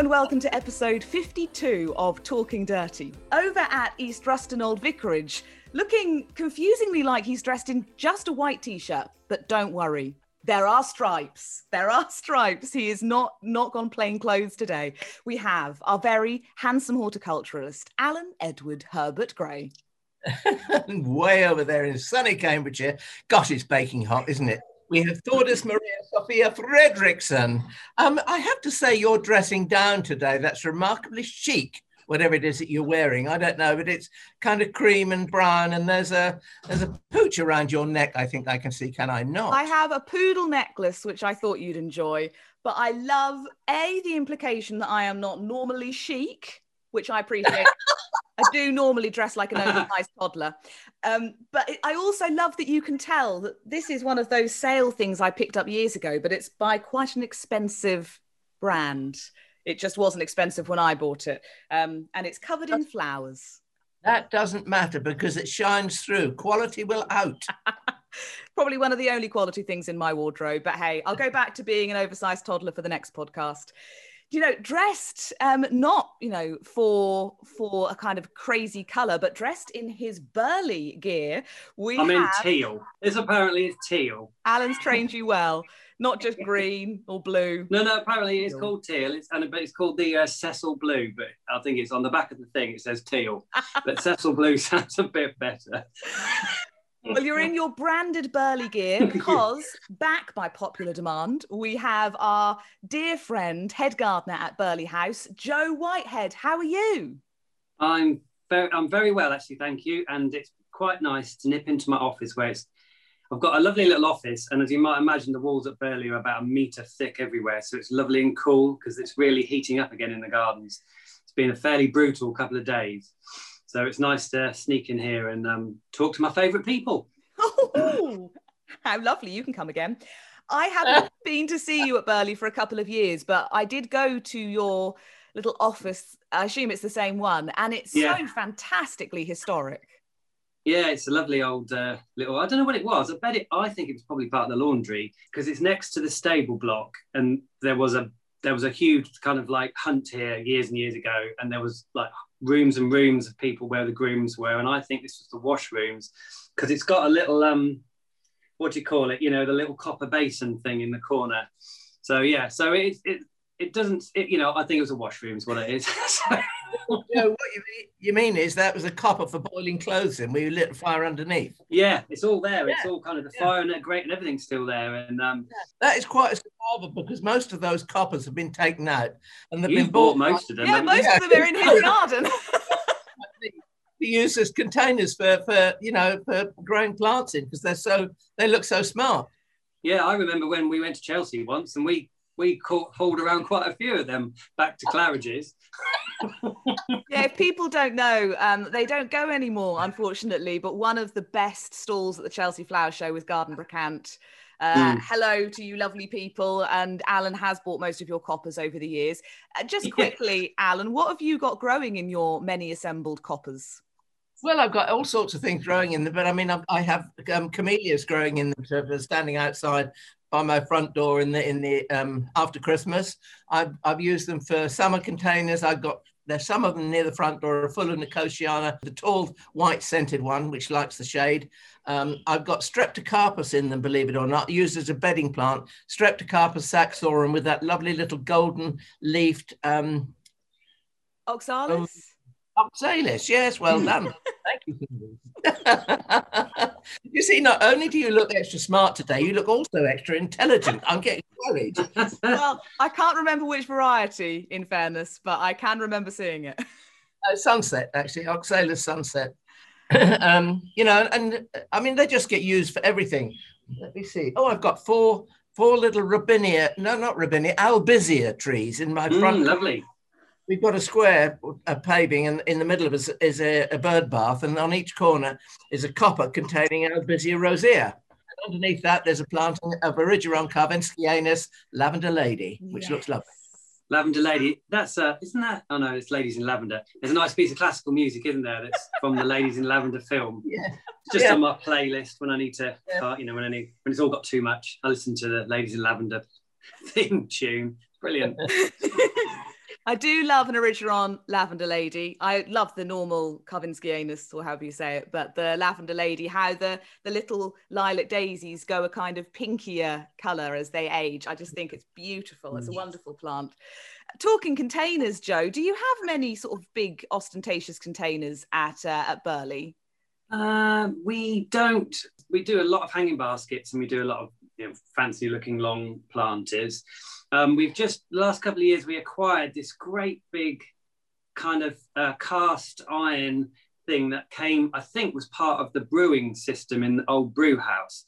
And welcome to episode 52 of Talking Dirty. Over at East Ruston Old Vicarage, looking confusingly like he's dressed in just a white t-shirt, but don't worry. There are stripes. There are stripes. He is not not gone plain clothes today. We have our very handsome horticulturalist, Alan Edward Herbert Gray. Way over there in sunny Cambridgeshire. Gosh, it's baking hot, isn't it? We have Thordis Maria Sophia Fredrickson. Um, I have to say, you're dressing down today. That's remarkably chic, whatever it is that you're wearing. I don't know, but it's kind of cream and brown, and there's a there's a pooch around your neck. I think I can see. Can I not? I have a poodle necklace, which I thought you'd enjoy, but I love a the implication that I am not normally chic, which I appreciate. I do normally dress like an oversized toddler. Um, but I also love that you can tell that this is one of those sale things I picked up years ago, but it's by quite an expensive brand. It just wasn't expensive when I bought it. Um, and it's covered in flowers. That doesn't matter because it shines through. Quality will out. Probably one of the only quality things in my wardrobe. But hey, I'll go back to being an oversized toddler for the next podcast you know dressed um not you know for for a kind of crazy color but dressed in his Burghley gear we i'm have, in teal. This apparently is teal. Alan's trained you well. Not just green or blue. No no apparently it's called teal. It's and but it's called the uh, cecil blue but i think it's on the back of the thing it says teal. But cecil blue sounds a bit better well, you're in your branded Burghley gear because, back by popular demand, we have our dear friend, head gardener at Burghley House, Joe Whitehead. How are you? I'm very, I'm very well, actually, thank you. And it's quite nice to nip into my office where it's, I've got a lovely little office, and as you might imagine, the walls at Burghley are about a metre thick everywhere, so it's lovely and cool because it's really heating up again in the gardens. It's been a fairly brutal couple of days. So it's nice to sneak in here and um, talk to my favourite people. Oh, how lovely. You can come again. I haven't been to see you at Burghley for a couple of years, but I did go to your little office. I assume it's the same one, and it's yeah. so fantastically historic. Yeah, it's a lovely old uh, little. I don't know what it was. I bet it. I think it was probably part of the laundry because it's next to the stable block, and there was a there was a huge kind of like hunt here years and years ago, and there was like rooms and rooms of people where the grooms were, and I think this was the washrooms because it's got a little um, what do you call it? You know, the little copper basin thing in the corner. So yeah, so it it it doesn't. It, you know, I think it was a washroom is what it is. what you mean, you mean, is that was a copper for boiling clothes in where you lit a fire underneath? Yeah, it's all there. Yeah. It's all kind of the yeah. fire and the grate and everything's still there. And um, yeah. that is quite a survival because most of those coppers have been taken out and they've You've been bought. most of them. Yeah, most of them are in his garden. be used as containers for, for you know for growing plants in because they're so they look so smart. Yeah, I remember when we went to Chelsea once and we we caught, hauled around quite a few of them back to Claridge's. yeah, if people don't know, um, they don't go anymore, unfortunately. But one of the best stalls at the Chelsea Flower Show was Garden Brocante. Uh, mm. Hello to you, lovely people. And Alan has bought most of your coppers over the years. Uh, just quickly. Alan, what have you got growing in your many assembled coppers? Well, I've got all sorts of things growing in them, but I mean, I've, I have um, camellias growing in them, so standing outside by my front door in the in the um, after Christmas. I've I've used them for summer containers. I've got there's some of them near the front door full of Nicotiana, the tall white scented one, which likes the shade. Um, I've got Streptocarpus in them, believe it or not, used as a bedding plant. Streptocarpus saxorum with that lovely little golden leafed um, oxalis. Oxalis, yes, well done. Thank you. you see, not only do you look extra smart today, you look also extra intelligent. I'm getting worried. well, I can't remember which variety, in fairness, but I can remember seeing it. Uh, sunset, actually, Oxalis sunset. um, you know, and I mean, they just get used for everything. Let me see. Oh, I've got four four little robinia, no, not robinia, albizia trees in my front. Mm, lovely we've got a square of paving, and in the middle of it is a, a bird bath, and on each corner is a copper containing Albizia rosea. And underneath that, there's a planting of Erigeron karvinskianus lavender lady, which yes. looks lovely. Lavender Lady. That's uh, isn't that? Oh no, it's Ladies in Lavender. There's a nice piece of classical music, isn't there? That's from the Ladies in Lavender film. Yeah. It's just yeah. on my playlist when I need to, yeah. uh, you know, when I need when it's all got too much. I listen to the Ladies in Lavender theme tune. Brilliant. I do love an Erigeron lavender lady. I love the normal Karvinskianus or however you say it, but the lavender lady, how the, the little lilac daisies go a kind of pinkier colour as they age. I just think it's beautiful. It's a mm. wonderful plant. Talking containers, Joe, do you have many sort of big ostentatious containers at uh, at Burghley? Uh, we don't. We do a lot of hanging baskets and we do a lot of you know, fancy looking long planters. Um, we've just last couple of years we acquired this great big kind of uh, cast iron thing that came, I think, was part of the brewing system in the old brew house,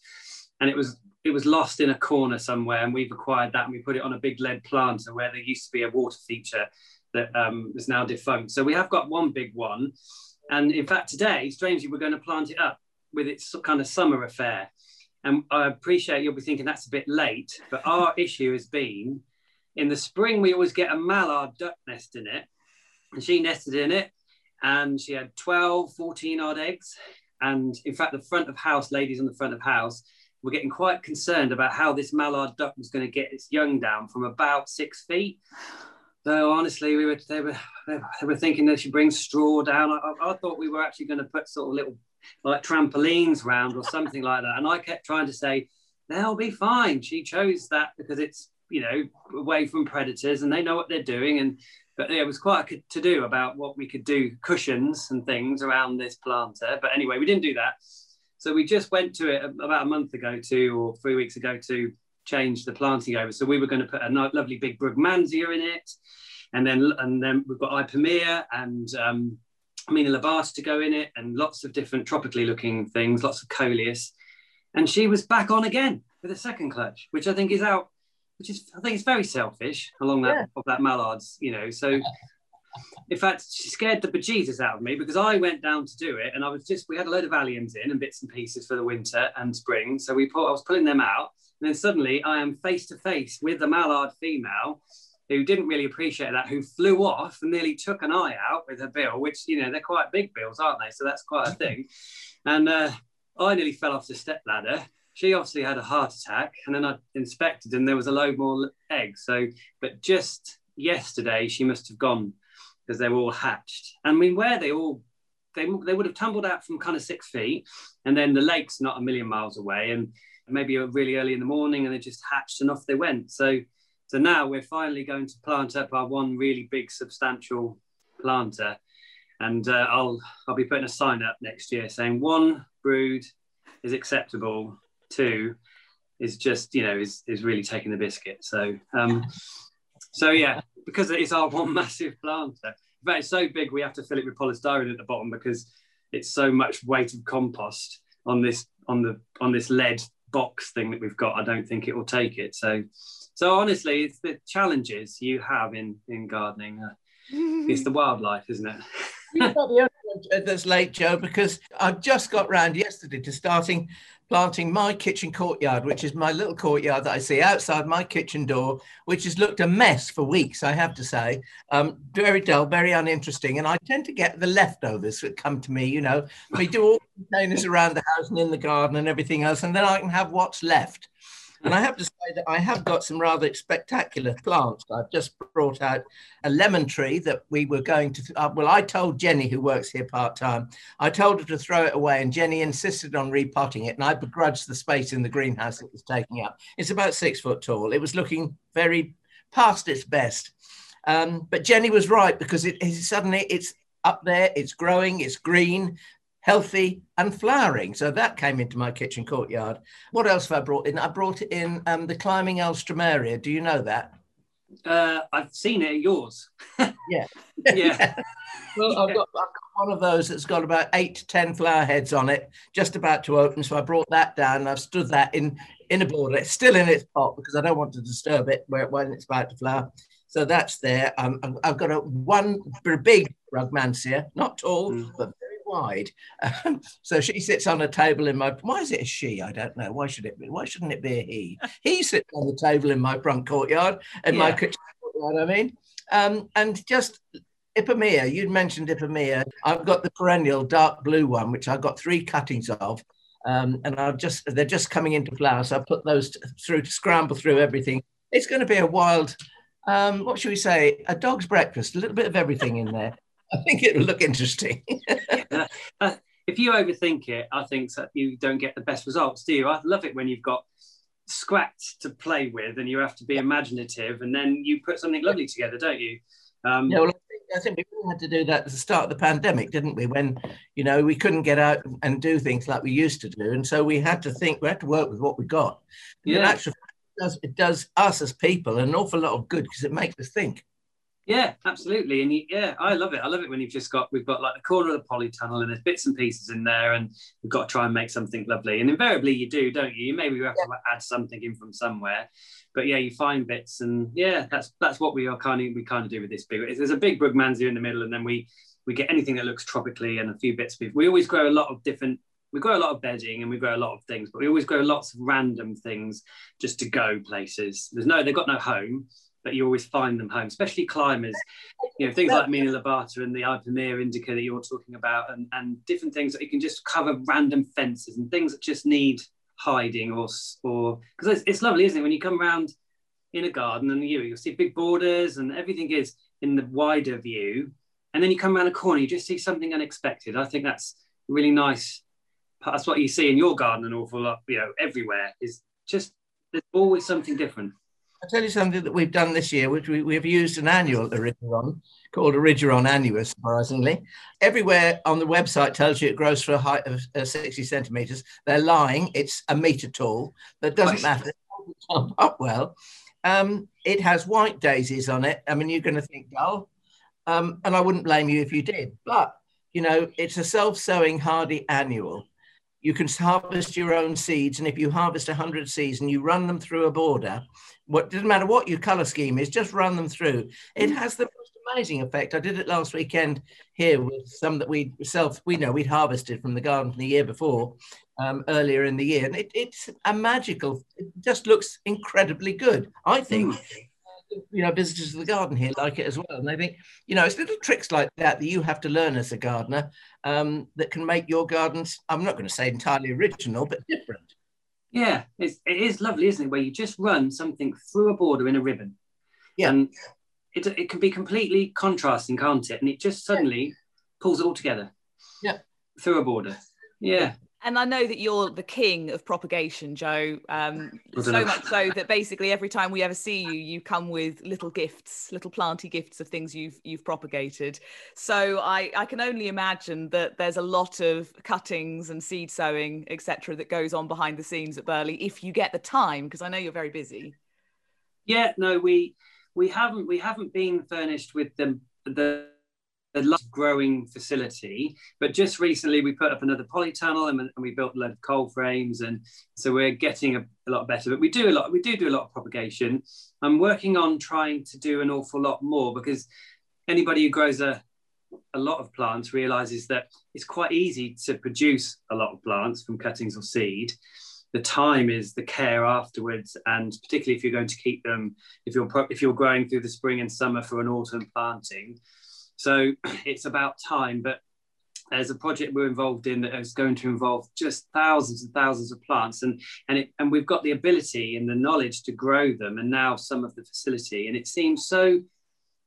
and it was it was lost in a corner somewhere, and we've acquired that and we put it on a big lead planter where there used to be a water feature that um, is now defunct. So we have got one big one, and in fact today, strangely, we're going to plant it up with its kind of summer affair. And I appreciate you'll be thinking that's a bit late, but our issue has been in the spring, we always get a mallard duck nest in it. And she nested in it and she had 12, 14 odd eggs. And in fact, the front of house, ladies on the front of house, were getting quite concerned about how this mallard duck was going to get its young down from about six feet. So honestly, we were they were they were thinking they should bring straw down. I, I thought we were actually going to put sort of little like trampolines round or something like that. And I kept trying to say, they'll be fine. She chose that because it's, you know, away from predators and they know what they're doing. And, but yeah, it was quite a to do about what we could do, cushions and things around this planter. But anyway, we didn't do that. So we just went to it about a month ago to, or three weeks ago to change the planting over. So we were going to put a lovely big Brugmansia in it. And then, and then we've got Ipomoea and um, a Mina lobata to go in it and lots of different tropically looking things, lots of coleus. And she was back on again with a second clutch, which I think is out, which is, I think it's very selfish along that, yeah. of that mallards, you know. So, in fact, she scared the bejesus out of me because I went down to do it and I was just, we had a load of Alliums in and bits and pieces for the winter and spring. So we put, I was pulling them out. And then suddenly I am face to face with the mallard female who didn't really appreciate that, who flew off and nearly took an eye out with a bill, which, you know, they're quite big bills, aren't they? So that's quite a thing. And uh, I nearly fell off the step ladder. She obviously had a heart attack, and then I inspected, and there was a load more eggs. So, but just yesterday, she must have gone because they were all hatched. I mean, where they all they, they would have tumbled out from kind of six feet, and then the lake's not a million miles away, and maybe really early in the morning, and they just hatched and off they went. So so now we're finally going to plant up our one really big, substantial planter, and uh, I'll I'll be putting a sign up next year saying one brood is acceptable, two is just you know is is really taking the biscuit. So um, so yeah, because it is our one massive planter. but it's so big we have to fill it with polystyrene at the bottom because it's so much weight of compost on this on the on this lead box thing that we've got. I don't think it will take it. So so honestly, it's the challenges you have in in gardening. Uh, it's the wildlife, isn't it? You're not the only that's late, Joe, because I've just got round yesterday to starting planting my kitchen courtyard, which is my little courtyard that I see outside my kitchen door, which has looked a mess for weeks, I have to say. Um, very dull, very uninteresting. And I tend to get the leftovers that come to me, you know. We do all containers around the house and in the garden and everything else, and then I can have what's left. And I have to say that I have got some rather spectacular plants. I've just brought out a lemon tree that we were going to, uh, well, I told Jenny, who works here part time, I told her to throw it away, and Jenny insisted on repotting it. And I begrudged the space in the greenhouse it was taking up. It's about six foot tall. It was looking very past its best. Um, but Jenny was right because it, it suddenly it's up there, it's growing, it's green, healthy and flowering. So that came into my kitchen courtyard. What else have I brought in? I brought in um, the climbing alstroemeria. Do you know that? Uh, I've seen it at yours. yeah. yeah. well, I've got, I've got one of those that's got about eight to 10 flower heads on it, just about to open. So I brought that down and I've stood that in, in a border. It's still in its pot because I don't want to disturb it when it's about to flower. So that's there. Um, I've got a one big brugmansia, not tall, mm. but wide. Um, so she sits on a table in my. Why is it a she? I don't know. Why should it be? Why shouldn't it be a he? He sits on the table in my front courtyard, in yeah. my kitchen courtyard. I mean, um, and just Ipomoea, you'd mentioned Ipomoea. I've got the perennial dark blue one, which I've got three cuttings of. Um, and I've just they're just coming into flower, so I put those through to scramble through everything. It's going to be a wild, um, what should we say, a dog's breakfast, a little bit of everything in there. I think it'll look interesting. uh, uh, if you overthink it, I think that you don't get the best results, do you? I love it when you've got scraps to play with and you have to be imaginative, and then you put something lovely together, don't you? Um, yeah, well, I think, I think, we had to do that at the start of the pandemic, didn't we? When you know we couldn't get out and do things like we used to do, and so we had to think we had to work with what we got. And yeah, actually, it does, it does us as people an awful lot of good because it makes us think. Yeah, absolutely, and you, yeah, I love it. I love it when you've just got we've got like the corner of the polytunnel and there's bits and pieces in there, and we've got to try and make something lovely. And invariably, you do, don't you? You maybe you have yeah. to add something in from somewhere, but yeah, you find bits, and yeah, that's that's what we are kind of we kind of do with this big. There's a big Brugmansia in the middle, and then we we get anything that looks tropically and a few bits. We always grow a lot of different. We grow a lot of bedding and we grow a lot of things, but we always grow lots of random things just to go places. There's no, they've got no home, but you always find them home, especially climbers. You know, things like Mina lobata and the Ipomoea indica that you're talking about, and, and different things that you can just cover random fences and things that just need hiding or or because it's, it's lovely, isn't it? When you come around in a garden and you you'll see big borders and everything is in the wider view, and then you come around a corner, you just see something unexpected. I think that's really nice. That's what you see in your garden an awful lot, you know, everywhere is just there's always something different. I'll tell you something that we've done this year, which we, we've used an annual Erigeron called Erigeron annuus, surprisingly. Everywhere on the website tells you it grows for a height of uh, 60 centimeters. They're lying. It's a meter tall. But that doesn't matter. It jump up well. Um, it has white daisies on it. I mean, you're going to think dull. Um, and I wouldn't blame you if you did. But, you know, it's a self sowing hardy annual. You can harvest your own seeds. And if you harvest 100 seeds and you run them through a border, what doesn't matter what your color scheme is, just run them through. It mm. has the most amazing effect. I did it last weekend here with some that we self we know we'd harvested from the garden the year before, um, earlier in the year, and it, it's a magical. It just looks incredibly good. I think. Mm. You know, visitors to the garden here like it as well, and they think, you know, it's little tricks like that that you have to learn as a gardener um, that can make your gardens. I'm not going to say entirely original, but different. Yeah, it's, it is lovely, isn't it? Where you just run something through a border in a ribbon. Yeah. And it, it can be completely contrasting, can't it? And it just suddenly pulls it all together. Yeah. Through a border. Yeah. And I know that you're the king of propagation, Joe. Um, so know. much so that basically every time we ever see you, you come with little gifts, little planty gifts of things you've you've propagated. So I, I can only imagine that there's a lot of cuttings and seed sowing, etc., that goes on behind the scenes at Burghley if you get the time, because I know you're very busy. Yeah, no, we we haven't we haven't been furnished with the the a large growing facility. But just recently, we put up another polytunnel and, and we built a load of cold frames, and so we're getting a, a, lot better. But we do a lot. We do do a lot of propagation. I'm working on trying to do an awful lot more because anybody who grows a a lot of plants realizes that it's quite easy to produce a lot of plants from cuttings or seed the time is the care afterwards and particularly if you're going to keep them if you're if you're growing through the spring and summer for an autumn planting so it's about time, but there's a project we're involved in that is going to involve just thousands and thousands of plants and and it, and we've got the ability and the knowledge to grow them and now some of the facility and it seems so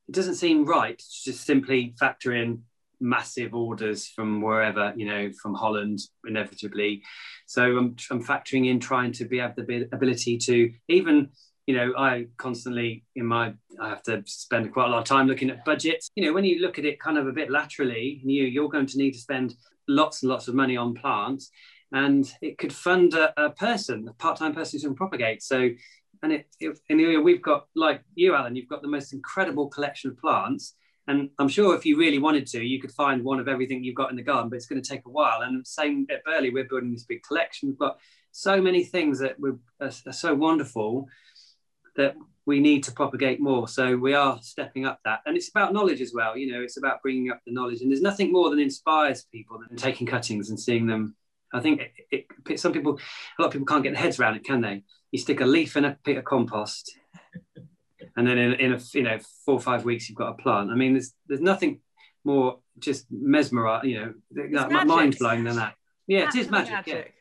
it doesn't seem right to just simply factor in massive orders from wherever you know from holland inevitably. So i'm, I'm factoring in trying to be have the ability to even you know, I constantly in my I have to spend quite a lot of time looking at budgets. You know, when you look at it kind of a bit laterally, you you're going to need to spend lots and lots of money on plants, and it could fund a, a person, a part-time person who can propagate. So, and it, it and we've got like you, Alan, you've got the most incredible collection of plants. And I'm sure if you really wanted to, you could find one of everything you've got in the garden, but it's going to take a while. And same at Burghley, we're building this big collection. We've got so many things that are, are so wonderful that we need to propagate more. So we are stepping up that. And it's about knowledge as well. You know, it's about bringing up the knowledge. And there's nothing more than inspires people than taking cuttings and seeing them. I think it, it, some people, a lot of people can't get their heads around it, can they? You stick a leaf in a pit of compost, and then in, in a you know four or five weeks you've got a plant. I mean, there's there's nothing more just mesmerizing, you know, mind blowing than that. Yeah, it is magic. magic. Yeah.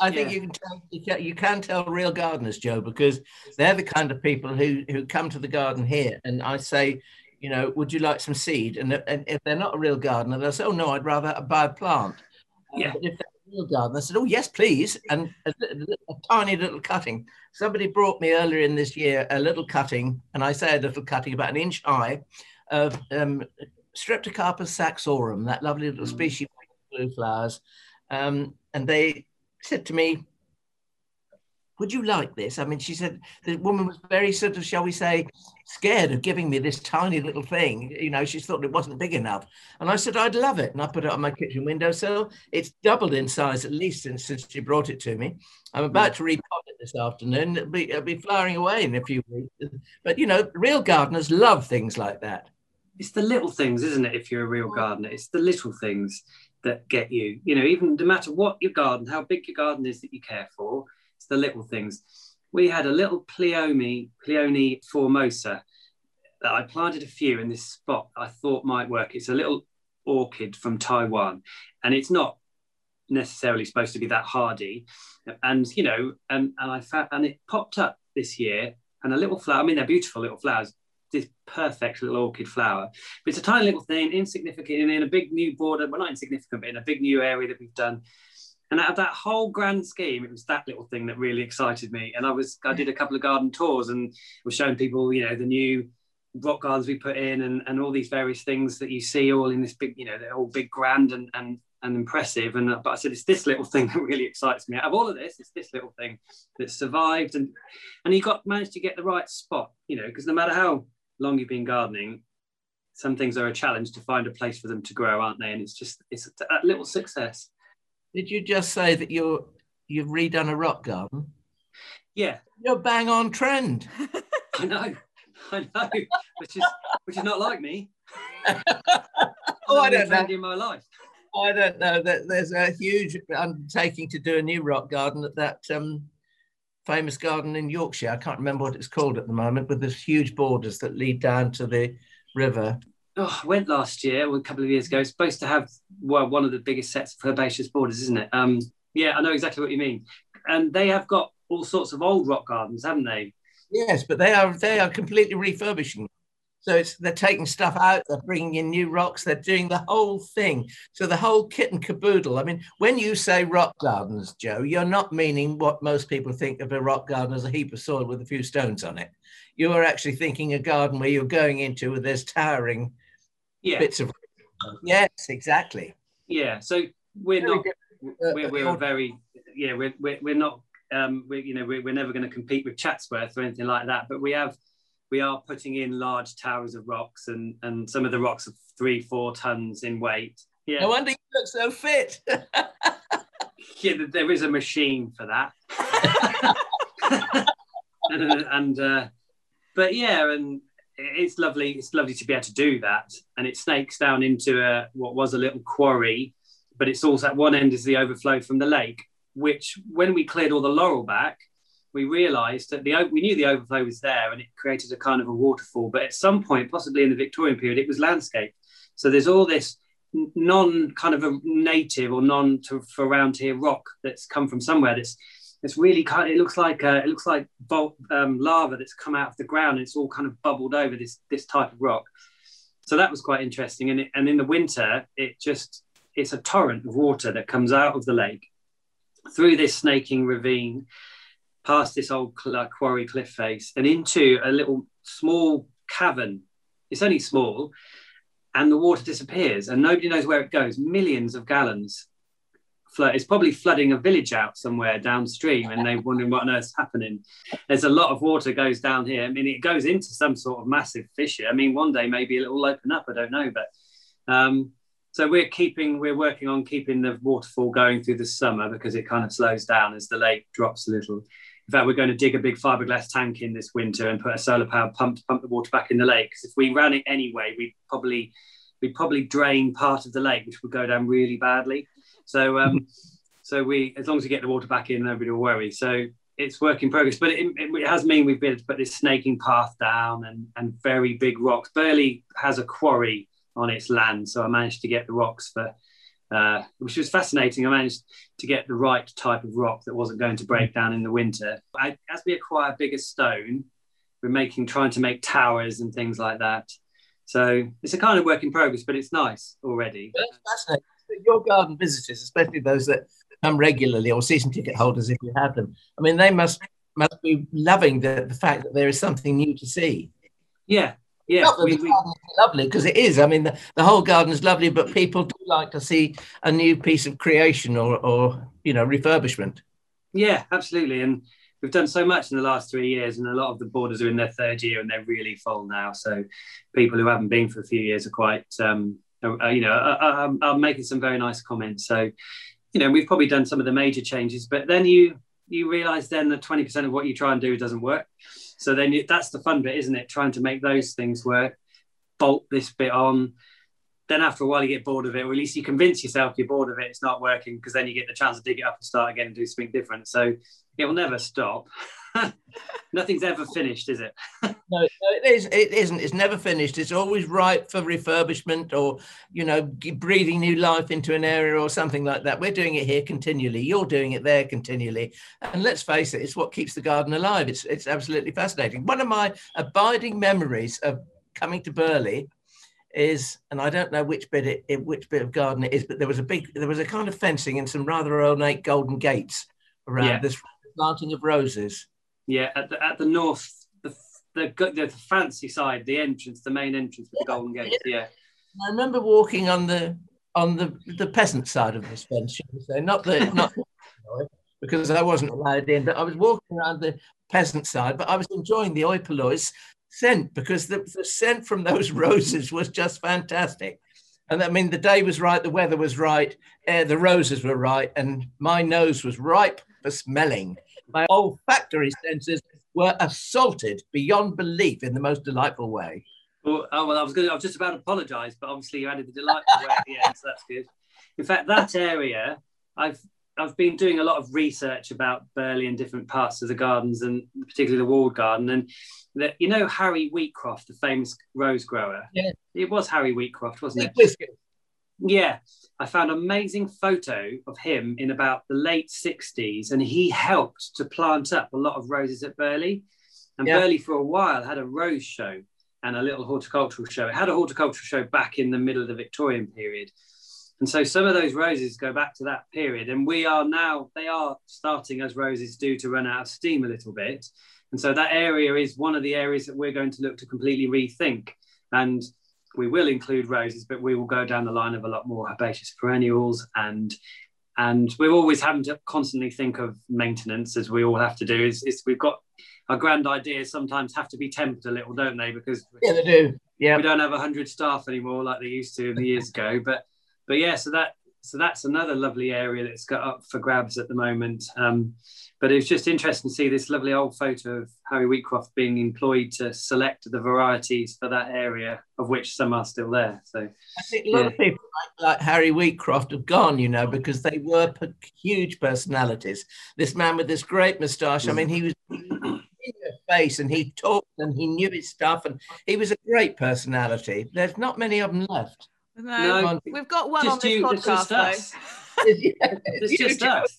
I think yeah. you, can tell, you, can, you can tell real gardeners, Joe, because they're the kind of people who who come to the garden here, and I say, you know, would you like some seed? And, and if they're not a real gardener, they'll say, oh no, I'd rather buy a plant. Yeah. Um, if they're a real gardener, I said, oh yes, please, and a, a, tiny little cutting. Somebody brought me earlier in this year a little cutting, and I say a little cutting about an inch high of um, Streptocarpus saxorum, that lovely little mm. species of blue flowers. Um, and they said to me, would you like this? I mean, she said the woman was very sort of, shall we say, scared of giving me this tiny little thing. You know, she thought it wasn't big enough. And I said, I'd love it. And I put it on my kitchen windowsill. It's doubled in size at least since, since she brought it to me. I'm hmm. about to repot it this afternoon. It'll be, it'll be flowering away in a few weeks. But, you know, real gardeners love things like that. It's the little things, isn't it? If you're a real gardener, it's the little things that get you. You know, even no matter what your garden, how big your garden is that you care for, it's the little things. We had a little Pleome, Pleione formosa that I planted a few in this spot I thought might work. It's a little orchid from Taiwan, and it's not necessarily supposed to be that hardy. And you know, and and I found and it popped up this year, and a little flower. I mean, they're beautiful little flowers, this perfect little orchid flower. But it's a tiny little thing, insignificant, and in a big new border, well, not insignificant, but in a big new area that we've done. And out of that whole grand scheme, it was that little thing that really excited me. And I was, I did a couple of garden tours and was showing people, you know, the new rock gardens we put in and, and all these various things that you see all in this big, you know, they're all big, grand and, and, and impressive. And but I said, it's this little thing that really excites me. Out of all of this, it's this little thing that survived and and you got managed to get the right spot, you know, because no matter how long you've been gardening, some things are a challenge to find a place for them to grow, aren't they? And it's just it's a little success. Did you just say that you're you've redone a rock garden? Yeah, you're bang on trend. I know, I know, which is which is not like me. oh, I don't know. In my life. I don't know. that There's a huge undertaking to do a new rock garden at that um, famous garden in Yorkshire. I can't remember what it's called at the moment, with these huge borders that lead down to the river. Oh, I went last year, a couple of years ago. It's supposed to have well one of the biggest sets of herbaceous borders, isn't it? Um, yeah, I know exactly what you mean. And they have got all sorts of old rock gardens, haven't they? Yes, but they are they are completely refurbishing so it's they're taking stuff out, they're bringing in new rocks, they're doing the whole thing. So the whole kit and caboodle. I mean, when you say rock gardens, Joe, you're not meaning what most people think of a rock garden as a heap of soil with a few stones on it. You are actually thinking a garden where you're going into where there's towering yeah. bits of. Yes, exactly. Yeah. So we're very not. Uh, we're, we're very. Yeah, we're, we're, we're not. Um, we you know we're, we're never going to compete with Chatsworth or anything like that. But we have we are putting in large towers of rocks and and some of the rocks are three four tons in weight. Yeah. No wonder you look so fit. Yeah there is a machine for that. And, and uh, but yeah and it's lovely it's lovely to be able to do that. And it snakes down into a what was a little quarry but it's also at one end is the overflow from the lake which when we cleared all the laurel back we realised that the we knew the overflow was there and it created a kind of a waterfall. But at some point, possibly in the Victorian period, it was landscape. So there's all this non kind of a native or non to for around here rock that's come from somewhere that's it's really kind of, it looks like uh, it looks like volt, um, lava that's come out of the ground and it's all kind of bubbled over this this type of rock so that was quite interesting and it, and in the winter it just it's a torrent of water that comes out of the lake through this snaking ravine past this old quarry cliff face and into a little small cavern. It's only small, and the water disappears, and nobody knows where it goes. Millions of gallons flood. It's probably flooding a village out somewhere downstream, and they're wondering what on earth's happening. There's a lot of water goes down here. I mean, it goes into some sort of massive fissure. I mean, one day maybe it will open up. I don't know, but um, so we're keeping we're working on keeping the waterfall going through the summer because it kind of slows down as the lake drops a little In fact, we're going to dig a big fiberglass tank in this winter and put a solar powered pump to pump the water back in the lake. Because if we ran it anyway, we'd probably we'd probably drain part of the lake, which would go down really badly. So um, so we as long as we get the water back in, nobody will worry. So it's work in progress, but it, it, has mean we've been able to put this snaking path down and, and very big rocks. Burghley has a quarry on its land, so I managed to get the rocks for, uh, which was fascinating. I managed to get the right type of rock that wasn't going to break down in the winter. I, as we acquire bigger stone, we're making trying to make towers and things like that. So it's a kind of work in progress, but it's nice already. That's fascinating. Your garden visitors, especially those that come regularly or season ticket holders if you have them. I mean, they must must be loving the, the fact that there is something new to see. Yeah, yeah. We, we, lovely because it is. I mean, the, the whole garden is lovely, but people do like to see a new piece of creation or, or you know refurbishment. Yeah, absolutely. And we've done so much in the last three years, and a lot of the borders are in their third year and they're really full now. So people who haven't been for a few years are quite, um, are, you know, are, are, are making some very nice comments. So you know, we've probably done some of the major changes, but then you you realize then that 20% of what you try and do doesn't work. So then you, that's the fun bit, isn't it? Trying to make those things work, bolt this bit on. Then after a while, you get bored of it, or at least you convince yourself you're bored of it, it's not working, because then you get the chance to dig it up and start again and do something different. So it will never stop. Nothing's ever finished, is it? no, no, it is. It isn't. It's never finished. It's always ripe for refurbishment or, you know, breathing new life into an area or something like that. We're doing it here continually. You're doing it there continually. And let's face it, it's what keeps the garden alive. It's it's absolutely fascinating. One of my abiding memories of coming to Burghley is, and I don't know which bit it, which bit of garden it is, but there was a big, there was a kind of fencing and some rather ornate golden gates around yeah. this planting of roses. Yeah, at the at the north, the the, the fancy side, the entrance, the main entrance with yeah, the Golden Gate. Yeah. yeah. I remember walking on the on the the peasant side of this fence, should we say, not the not because I wasn't allowed in, but I was walking around the peasant side, but I was enjoying the Eupallois scent because the, the scent from those roses was just fantastic. And I mean, the day was right, the weather was right, uh, the roses were right, and my nose was ripe for smelling my olfactory senses were assaulted beyond belief in the most delightful way. Well, oh, well I was going. I was just about to apologise, but obviously you added the delightful way at the end, so that's good. In fact, that area, I've I've been doing a lot of research about Burghley and different parts of the gardens, and particularly the walled garden. And that you know Harry Wheatcroft, the famous rose grower. Yeah, it was Harry Wheatcroft, wasn't it? Yeah, I found an amazing photo of him in about the late 60s, and he helped to plant up a lot of roses at Burghley. And yeah. Burghley, for a while, had a rose show and a little horticultural show. It had a horticultural show back in the middle of the Victorian period. And so some of those roses go back to that period. And we are now, they are starting as roses do to run out of steam a little bit. And so that area is one of the areas that we're going to look to completely rethink. And we will include roses, but we will go down the line of a lot more herbaceous perennials. And and we're always having to constantly think of maintenance as we all have to do. Is, is we've got our grand ideas sometimes have to be tempered a little don't they? Because yeah they do. Yeah. we don't have 100 staff anymore like they used to the years ago. But but yeah so that so that's another lovely area that's got up for grabs at the moment um, but it was just interesting to see this lovely old photo of Harry Wheatcroft being employed to select the varieties for that area, of which some are still there. So I think a lot yeah. of people like, like, Harry Wheatcroft have gone, you know, because they were huge personalities. This man with this great moustache, I mean, he was in your face and he talked and he knew his stuff and he was a great personality. There's not many of them left. No, no we've got one on this you, podcast, though. it's just us.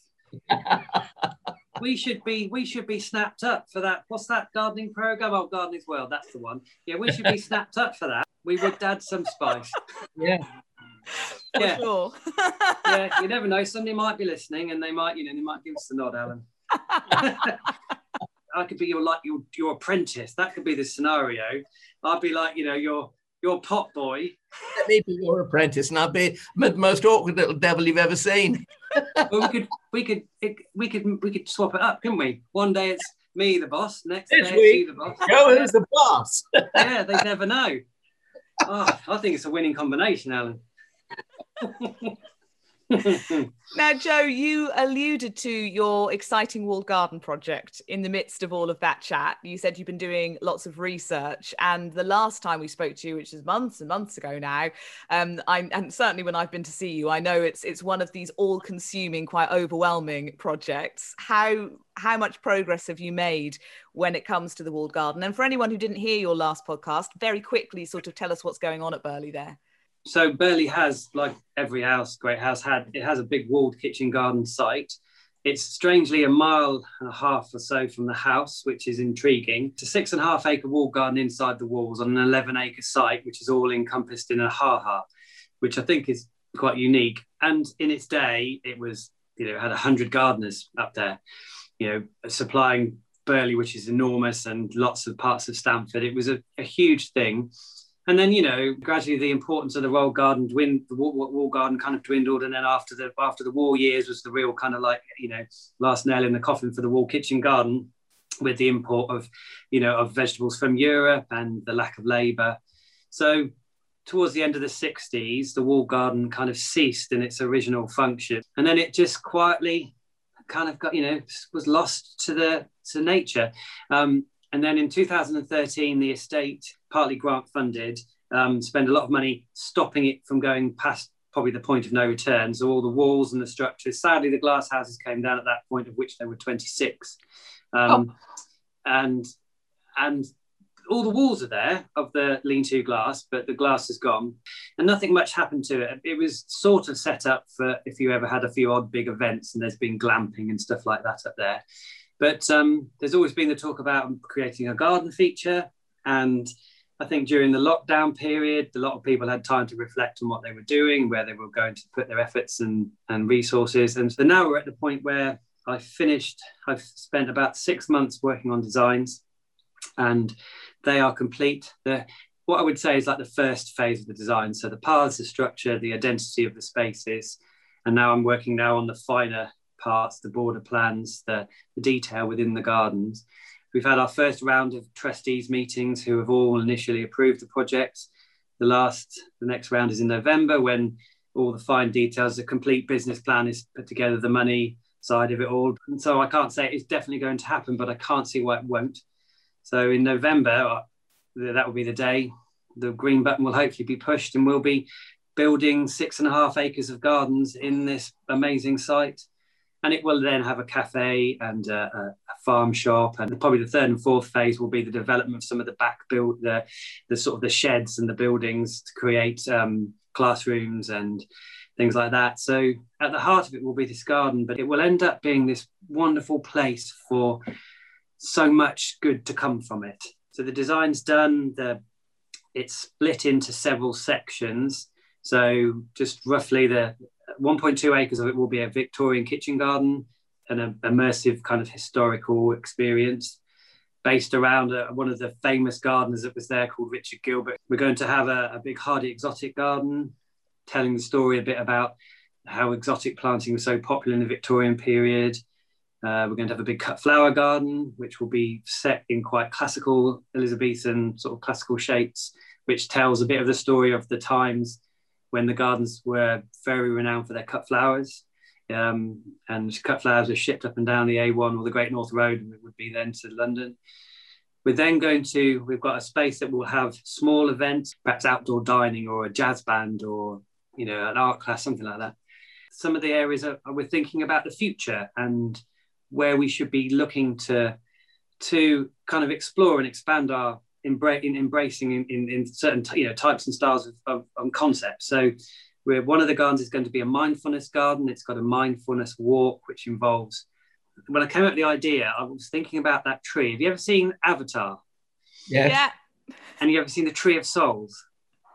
we should be we should be snapped up for that. What's that gardening program? Oh, Gardeners' World. That's the one. Yeah, we should be snapped up for that. We would add some spice. Yeah. Yeah. Sure. yeah, you never know. Somebody might be listening, and they might, you know, they might give us the nod, Alan. I could be your like your your apprentice. That could be the scenario. I'd be like, you know, your your pot boy. Let me be your apprentice, and I'll be the most awkward little devil you've ever seen. well, we could, we could, we could, we could swap it up, couldn't we? One day it's me, the boss. Next this day week, it's you, the boss. Go, who's the boss? yeah, they never know. Oh, I think it's a winning combination, Alan. now, Joe, you alluded to your exciting walled garden project in the midst of all of that chat. You said you've been doing lots of research, and the last time we spoke to you, which is months and months ago now, um, I'm and certainly when I've been to see you, I know it's it's one of these all-consuming, quite overwhelming projects. How how much progress have you made when it comes to the walled garden? And for anyone who didn't hear your last podcast, very quickly, sort of tell us what's going on at Burghley there so Burghley has, like every house, great house had, it has a big walled kitchen garden site. It's strangely a mile and a half or so from the house, which is intriguing. It's a six and a half acre walled garden inside the walls on an 11 acre site, which is all encompassed in a ha-ha, which I think is quite unique. And in its day, it was, you know, had 100 gardeners up there, you know, supplying Burghley, which is enormous, and lots of parts of Stamford. It was a, a huge thing and then you know gradually the importance of the royal garden dwindled the wall, wall, garden kind of dwindled. And then after the after the war years was the real kind of like you know last nail in the coffin for the wall kitchen garden with the import of you know of vegetables from europe and the lack of labor so towards the end of the 60s the wall garden kind of ceased in its original function. And then it just quietly kind of got you know was lost to the to nature. Um, and then in 2013, the estate, partly grant funded, um, spent a lot of money stopping it from going past probably the point of no return. So all the walls and the structures, sadly, the glass houses came down at that point, of which there were 26. Um, oh. And and all the walls are there of the lean-to glass, but the glass is gone, and nothing much happened to it. It was sort of set up for if you ever had a few odd big events, and there's been glamping and stuff like that up there. But um, there's always been the talk about creating a garden feature. And I think during the lockdown period, a lot of people had time to reflect on what they were doing, where they were going to put their efforts and, and resources. And so now we're at the point where I finished, I've spent about six months working on designs and they are complete. What I would say is like the first phase of the design. So the paths, the structure, the identity of the spaces. And now I'm working now on the finer parts, the border plans, the, the detail within the gardens. We've had our first round of trustees meetings who have all initially approved the project. The last, the next round is in November when all the fine details, the complete business plan is put together, the money side of it all. And so I can't say it's definitely going to happen, but I can't see why it won't. So in November, uh, that will be the day the green button will hopefully be pushed and we'll be building six and a half acres of gardens in this amazing site and it will then have a cafe and a, a, farm shop. And probably the third and fourth phase will be the development of some of the back build the, the sort of the sheds and the buildings to create um, classrooms and things like that. So at the heart of it will be this garden but it will end up being this wonderful place for so much good to come from it. So the design's done the it's split into several sections. So just roughly the 1.2 acres of it will be a Victorian kitchen garden, an immersive kind of historical experience based around a, uh, one of the famous gardeners that was there called Richard Gilbert. We're going to have a, a big hardy exotic garden, telling the story a bit about how exotic planting was so popular in the Victorian period. Uh, we're going to have a big cut flower garden, which will be set in quite classical Elizabethan sort of classical shapes, which tells a bit of the story of the times when the gardens were very renowned for their cut flowers. Um, and cut flowers were shipped up and down the A1 or the Great North Road, and it would be then to London. We're then going to, we've got a space that will have small events, perhaps outdoor dining or a jazz band or, you know, an art class, something like that. Some of the areas are, we're thinking about the future and where we should be looking to, to kind of explore and expand our embra- in embracing in, in, in, certain you know types and styles of, of, of concepts. So we're, one of the gardens is going to be a mindfulness garden. It's got a mindfulness walk, which involves. When I came up with the idea, I was thinking about that tree. Have you ever seen Avatar? Yes. Yeah. And you ever seen the Tree of Souls?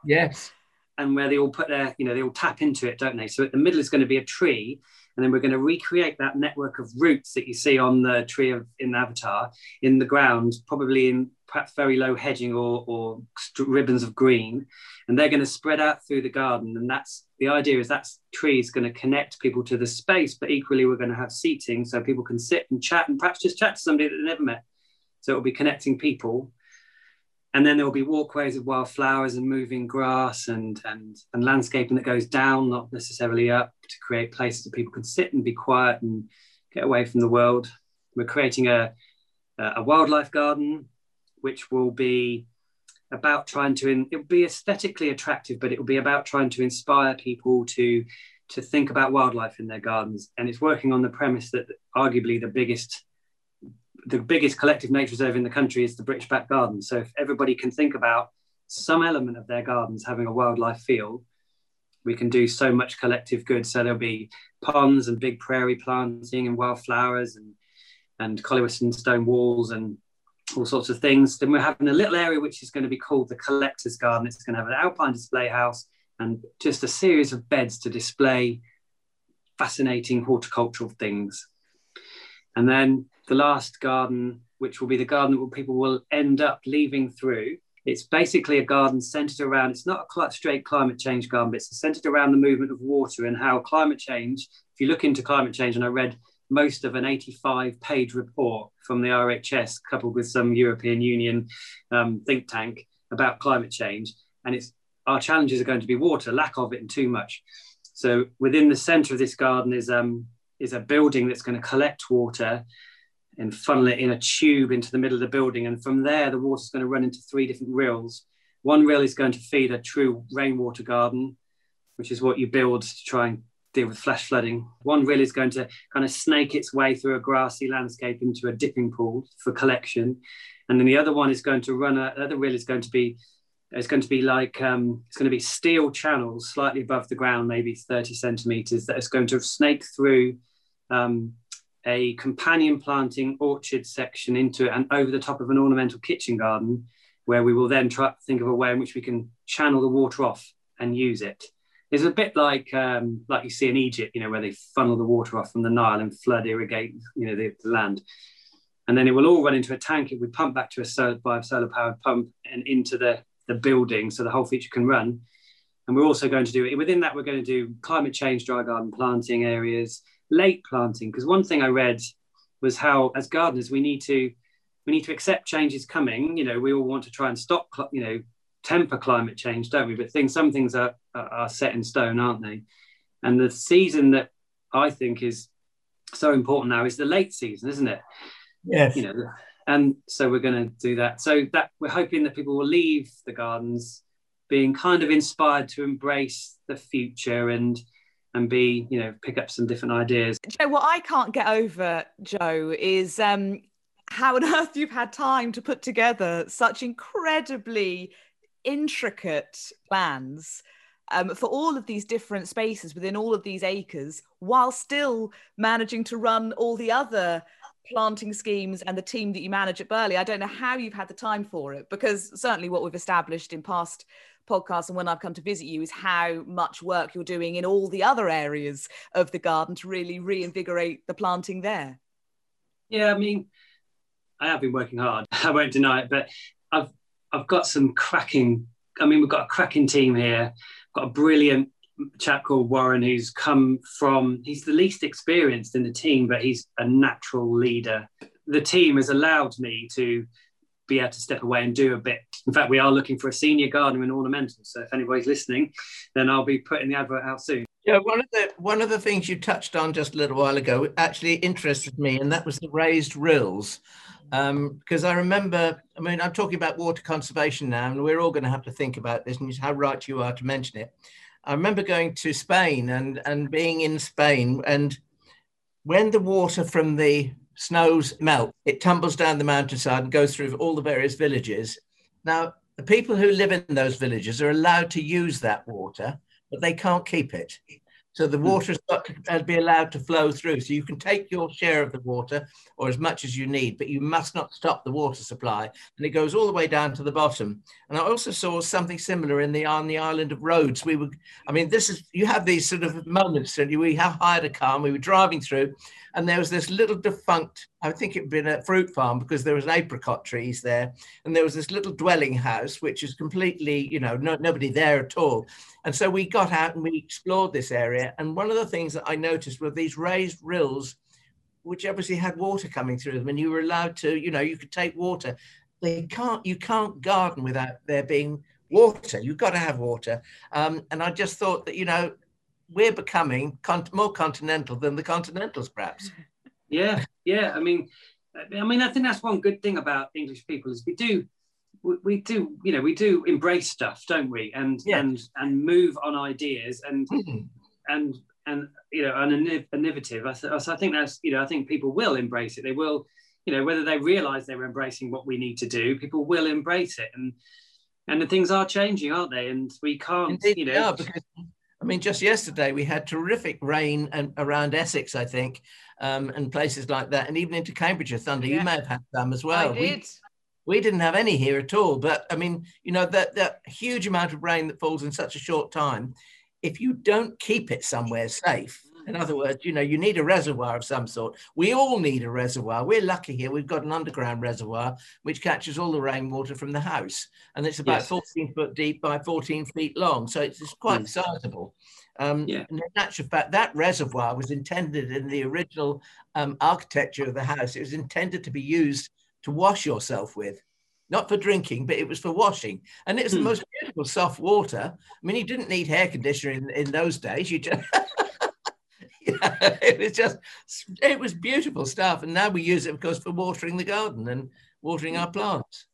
Yes. And where they all put their, you know, they all tap into it, don't they? So at the middle is going to be a tree, and then we're going to recreate that network of roots that you see on the tree of in Avatar in the ground, probably in perhaps very low hedging or, or ribbons of green, and they're going to spread out through the garden. And that's the idea is that tree is going to connect people to the space, but equally we're going to have seating so people can sit and chat and perhaps just chat to somebody that they never met. So it'll be connecting people. and then there will be walkways of wildflowers and moving grass and, and, and landscaping that goes down, not necessarily up, to create places that people can sit and be quiet and get away from the world. We're creating a, a wildlife garden, which will be about trying to, it'll be aesthetically attractive, but it will be about trying to inspire people to, to think about wildlife in their gardens. And it's working on the premise that arguably the biggest the biggest collective nature reserve in the country is the British Back Garden. So if everybody can think about some element of their gardens having a wildlife feel, we can do so much collective good. So there'll be ponds and big prairie planting and wildflowers and and Collyweston stone walls and all sorts of things. Then we're having a little area which is going to be called the Collector's Garden. It's going to have an alpine display house and just a series of beds to display fascinating horticultural things. And then the last garden, which will be the garden that people will end up leaving through. It's basically a garden centered around, it's not a straight climate change garden, but it's centered around the movement of water and how climate change, if you look into climate change, and I read most of an 85 page report from the RHS coupled with some European Union um, think tank about climate change. And it's our challenges are going to be water, lack of it, and too much. So within the center of this garden is um, is a building that's going to collect water and funnel it in a tube into the middle of the building. And from there, the water is going to run into three different rills. One rill is going to feed a true rainwater garden, which is what you build to try and deal with flash flooding. One rill is going to kind of snake its way through a grassy landscape into a dipping pool for collection. And then the other one is going to run, a, other rill is going to be it's going to be like um, it's going to be steel channels slightly above the ground, maybe 30 centimeters, that is going to snake through um, a companion planting orchard section into it and over the top of an ornamental kitchen garden, where we will then try to think of a way in which we can channel the water off and use it. It's a bit like um, like you see in Egypt, you know, where they funnel the water off from the Nile and flood irrigate, you know, the, the land. And then it will all run into a tank. It would pump back to a solar by a solar powered pump and into the, the building so the whole feature can run. And we're also going to do within that, we're going to do climate change dry garden planting areas, late planting because one thing I read was how as gardeners we need to we need to accept change is coming. You know, we all want to try and stop you know temper climate change, don't we? But things some things are are set in stone, aren't they? And the season that I think is so important now is the late season, isn't it? Yes. You know, and so we're going to do that. So that we're hoping that people will leave the gardens being kind of inspired to embrace the future and and be, you know, pick up some different ideas. Joe, what I can't get over, Joe, is um, how on earth you've had time to put together such incredibly intricate plans um, for all of these different spaces within all of these acres while still managing to run all the other planting schemes and the team that you manage at Burghley. I don't know how you've had the time for it because certainly what we've established in past podcasts and when I've come to visit you is how much work you're doing in all the other areas of the garden to really reinvigorate the planting there. Yeah, I mean, I have been working hard. I won't deny it, but I've I've got some cracking. I mean, we've got a cracking team here. Got a brilliant chap called Warren who's come from. He's the least experienced in the team, but he's a natural leader. The team has allowed me to be able to step away and do a bit. In fact, we are looking for a senior gardener in ornamental. So if anybody's listening, then I'll be putting the advert out soon. Yeah, one of the one of the things you touched on just a little while ago actually interested me, and that was the raised rills. Because um, I remember, I mean, I'm talking about water conservation now, and we're all going to have to think about this, and how right you are to mention it. I remember going to Spain and and being in Spain, and when the water from the snows melt, it tumbles down the mountainside and goes through all the various villages. Now, the people who live in those villages are allowed to use that water, but they can't keep it. So the hmm. got to be allowed to flow through. So you can take your share of the water or as much as you need, but you must not stop the water supply. And it goes all the way down to the bottom. And I also saw something similar in the on the island of Rhodes. We were, I mean, this is you have these sort of moments and we have hired a car and we were driving through and there was this little defunct i think it'd been a fruit farm because there was apricot trees there and there was this little dwelling house which is completely you know no, nobody there at all and so we got out and we explored this area and one of the things that i noticed were these raised rills which obviously had water coming through them and you were allowed to you know you could take water they can't. You can't garden without there being water. You've got to have water. Um, and I just thought that you know we're becoming con- more continental than the continentals, perhaps. Yeah, yeah. I mean, I mean, I think that's one good thing about English people is we do, we, we do, you know, we do embrace stuff, don't we? And Yeah. and and move on ideas and Mhm. and and you know, an innovative. I, th- so I think that's you know, I think people will embrace it. They will, you know, whether they realise they were embracing what we need to do, people will embrace it. And and the things are changing, aren't they? And we can't, Indeed, you know, are, because I mean, just yesterday we had terrific rain and around Essex, I think, um, and places like that, and even into Cambridgeshire, Thunder. Yeah. You may have had some as well. I We- did. we didn't have any here at all. But I mean, you know, that that huge amount of rain that falls in such a short time, if you don't keep it somewhere safe, in other words, you know, you need a reservoir of some sort. We all need a reservoir. We're lucky here. We've got an underground reservoir which catches all the rainwater from the house, and it's about Yes. 14 foot deep by 14 feet long, so it's, it's quite Mm. sizable. Um, Yeah. And in actual fact, that reservoir was intended in the original um, architecture of the house. It was intended to be used to wash yourself with, not for drinking, but it was for washing. And it was the Hmm. most beautiful soft water. I mean, you didn't need air conditioning in, in those days. You just, it was just, it was beautiful stuff. And now we use it, of course, for watering the garden and watering our plants.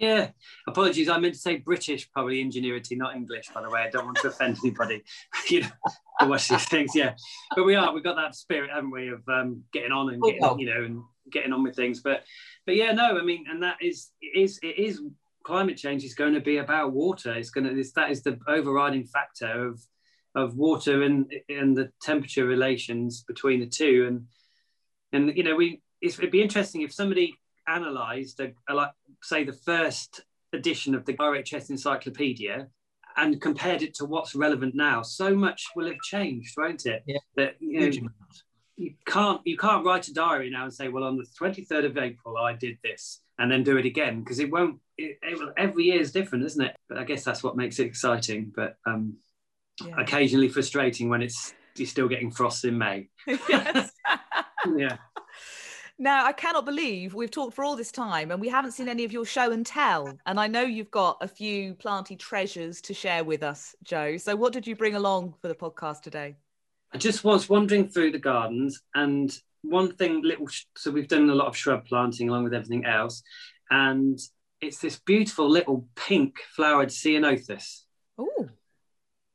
Yeah, apologies. I meant to say British, probably ingenuity, not English, by the way. I don't want to offend anybody, you know, watch these things. Yeah, but we are. We've got that spirit, haven't we, of um, getting on and getting, you know, and getting on with things. But, but yeah, no, I mean, and that is, it is, it is. Climate change is going to be about water. It's going to. It's, that is the overriding factor of, of water and and the temperature relations between the two. And, and you know, we. It's, it'd be interesting if somebody analysed a, a, like say the first edition of the RHS Encyclopedia and compared it to what's relevant now, so much will have changed, won't it? Yeah. That you, know, you can't you can't write a diary now and say, well, on the twenty third of April I did this, and then do it again because it won't. It, it will, every year is different, isn't it? But I guess that's what makes it exciting, but um, Yeah. occasionally frustrating when it's you're still getting frosts in May. Yes. Yeah. Now, I cannot believe we've talked for all this time and we haven't seen any of your show and tell. And I know you've got a few planty treasures to share with us, Joe. So, what did you bring along for the podcast today? I just was wandering through the gardens, and one thing, little. So we've done a lot of shrub planting along with everything else, and it's this beautiful little pink flowered ceanothus, Oh,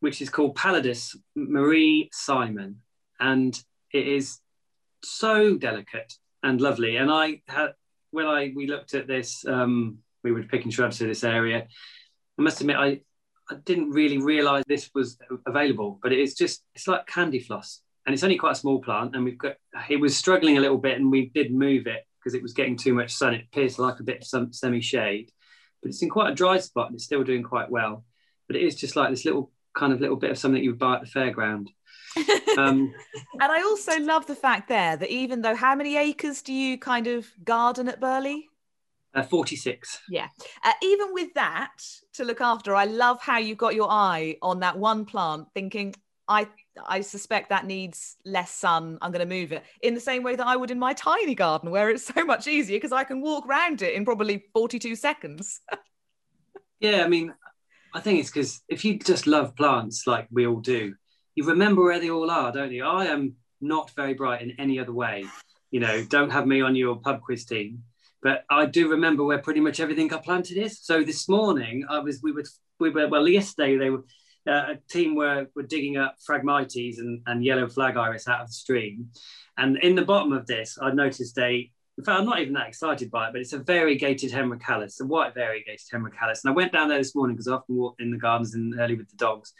which is called Pallidus Marie Simon, and it is so delicate and lovely. And I had when I we looked at this, um, we were picking shrubs for this area. I must admit, I I didn't really realise this was available, but it is just it's like candy floss, and it's only quite a small plant. And we've got it was struggling a little bit, and we did move it because it was getting too much sun. It appears like a bit of some semi shade, but it's in quite a dry spot, and it's still doing quite well. But it is just like this little kind of little bit of something you would buy at the fairground. Um, and I also love the fact there that even though how many acres do you kind of garden at Burghley? uh, Forty six. Yeah. Uh, even with that to look after, I love how you got your eye on that one plant, thinking, I I suspect that needs less sun. I'm going to move it in the same way that I would in my tiny garden, where it's so much easier because I can walk around it in probably 42 seconds. Yeah, I mean, I think it's because if you just love plants like we all do, you remember where they all are, don't you? I am not very bright in any other way. You know, don't have me on your pub quiz team, but I do remember where pretty much everything I planted is. So this morning, I was we were we were well yesterday they were uh, a team were were digging up Phragmites and, and yellow flag iris out of the stream, and in the bottom of this, I noticed a in fact, I'm not even that excited by it, but it's a variegated hemerocallis, a white variegated hemerocallis. And I went down there this morning because I often walk in the gardens in early with the dogs.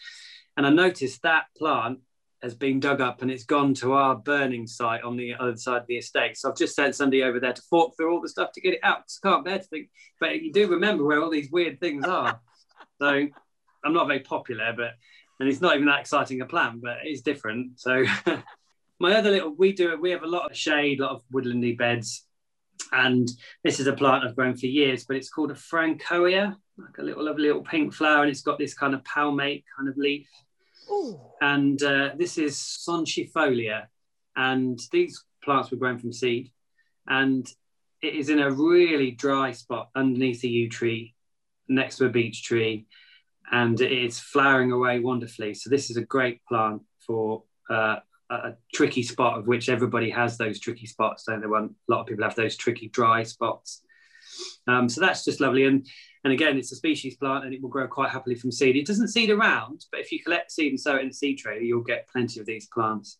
And I noticed that plant has been dug up and it's gone to our burning site on the other side of the estate. So I've just sent somebody over there to fork through all the stuff to get it out. I can't bear to think, but you do remember where all these weird things are. so I'm not very popular, but and it's not even that exciting a plant, but it's different. So my other little we do it. we have a lot of shade, a lot of woodlandy beds, and this is a plant I've grown for years, but it's called a Francoa, like a little lovely little pink flower, and it's got this kind of palmate kind of leaf. Oh, And uh, this is Sonchifolia, and these plants were grown from seed, and it is in a really dry spot underneath a yew tree, next to a beech tree, and it is flowering away wonderfully. So this is a great plant for uh, a tricky spot of which everybody has those tricky spots, don't they? One, a lot of people have those tricky dry spots. Um, so that's just lovely. And and again, it's a species plant and it will grow quite happily from seed. It doesn't seed around, but if you collect seed and sow it in a seed tray, you'll get plenty of these plants.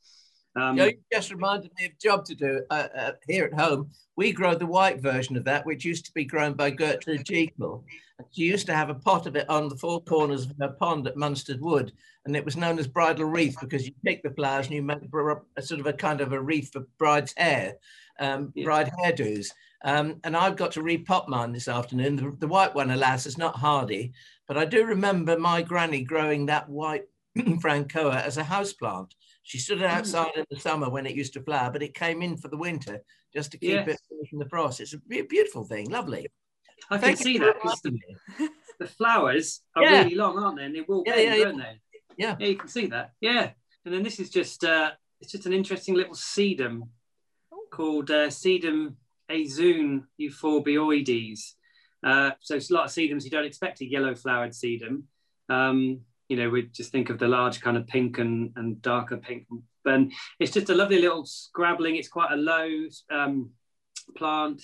Um, you just reminded me of a job to do uh, uh, here at home. We grow the white version of that, which used to be grown by Gertrude Jekyll. She used to have a pot of it on the four corners of her pond at Munstead Wood, and it was known as bridal wreath because you pick the flowers and you make a sort of a kind of a wreath for bride's hair, um, bride hairdos. Um, and I've got to repot mine this afternoon. The, the, white one, alas, is not hardy, but I do remember my granny growing that white Francoa as a house plant. She stood it outside in the summer when it used to flower, but it came in for the winter just to keep yes. it from the frost. It's a beautiful thing, lovely. I Thank can see that the, the, flowers are yeah. really long, aren't they? And they will yeah, bend, yeah, don't they? Yeah. Yeah, you can see that. Yeah. And then this is just uh, it's just an interesting little sedum called uh, sedum aizoon euphorbioides. Uh, so it's a lot of sedums. You don't expect a yellow flowered sedum. Um, you know, we just think of the large kind of pink and, and darker pink. And it's just a lovely little scrabbling. It's quite a low um, plant.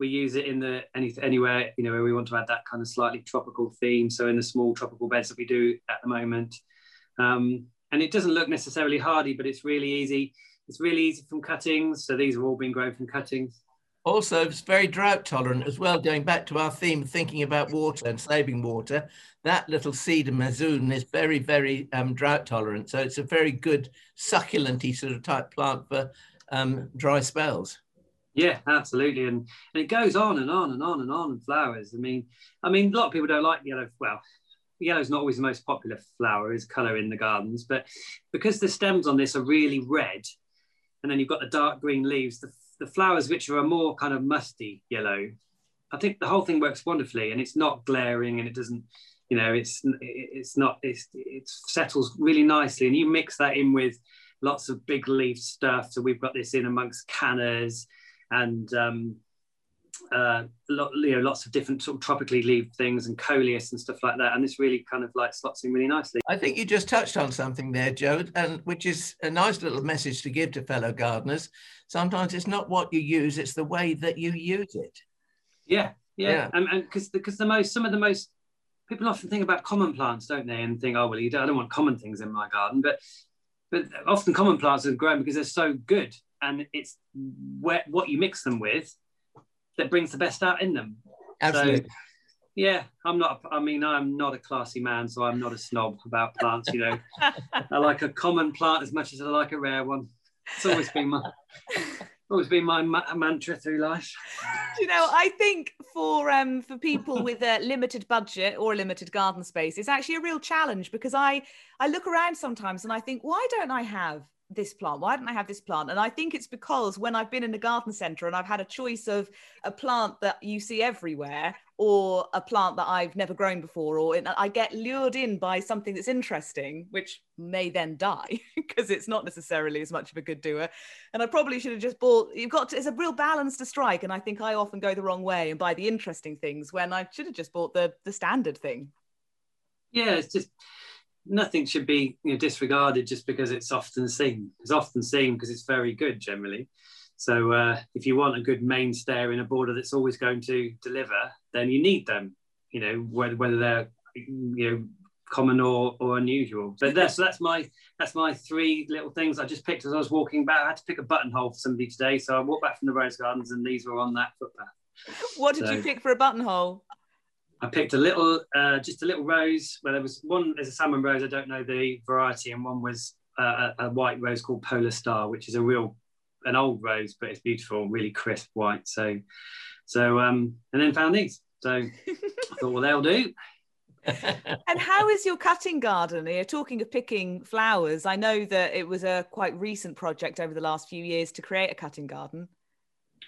We use it in the any, anywhere, you know, where we want to add that kind of slightly tropical theme. So in the small tropical beds that we do at the moment. Um, and it doesn't look necessarily hardy, but it's really easy. It's really easy from cuttings. So these have all been grown from cuttings. Also, it's very drought tolerant as well. Going back to our theme, thinking about water and saving water, that little sedum aizoon is very, very um, drought tolerant. So it's a very good succulenty sort of type plant for um, dry spells. Yeah, absolutely, and and it goes on and on and on and on and flowers. I mean, I mean, a lot of people don't like yellow. Well, yellow is not always the most popular flower as color in the gardens, but because the stems on this are really red, and then you've got the dark green leaves, the the flowers which are a more kind of musty yellow, I think the whole thing works wonderfully and it's not glaring and it doesn't, you know, it's it's not it's it settles really nicely and you mix that in with lots of big leaf stuff. So we've got this in amongst cannas and um, uh, lot, you know, lots of different sort of tropically leaved things and coleus and stuff like that. And this really kind of like slots in really nicely. I think you just touched on something there, Joe, and which is a nice little message to give to fellow gardeners. Sometimes it's not what you use; it's the way that you use it. Yeah, yeah, yeah. and because because the most some of the most people often think about common plants, don't they? And think, oh well, you don't, I don't want common things in my garden, but but often common plants are grown because they're so good, and it's where, what you mix them with that brings the best out in them. Absolutely. So, yeah, I'm not. I mean, I'm not a classy man, so I'm not a snob about plants. You know, I like a common plant as much as I like a rare one. It's always been my always been my ma- mantra through life. you know, I think for um for people with a limited budget or a limited garden space, it's actually a real challenge because I I look around sometimes and I think, why don't I have this plant? Why didn't I have this plant? And I think it's because when I've been in a garden centre and I've had a choice of a plant that you see everywhere or a plant that I've never grown before, or I get lured in by something that's interesting, which may then die because it's not necessarily as much of a good doer. And I probably should have just bought, you've got to, it's a real balance to strike. And I think I often go the wrong way and buy the interesting things when I should have just bought the, the standard thing. Yeah, it's just, nothing should be you know, disregarded just because it's often seen. It's often seen because it's very good generally. So uh, if you want a good mainstay in a border that's always going to deliver, then you need them. You know whether whether they're you know common or, or unusual. But that's so that's my that's my three little things I just picked as I was walking back. I had to pick a buttonhole for somebody today, so I walked back from the rose gardens and these were on that footpath. What did so, you pick for a buttonhole? I picked a little, uh, just a little rose. Where there was one, there's a salmon rose. I don't know the variety, and one was uh, a, a, white rose called Polar Star, which is a real, an old rose, but it's beautiful, really crisp white. So, so, um, and then found these. So I thought, well, they'll do. and how is your cutting garden? You're talking of picking flowers. I know that it was a quite recent project over the last few years to create a cutting garden.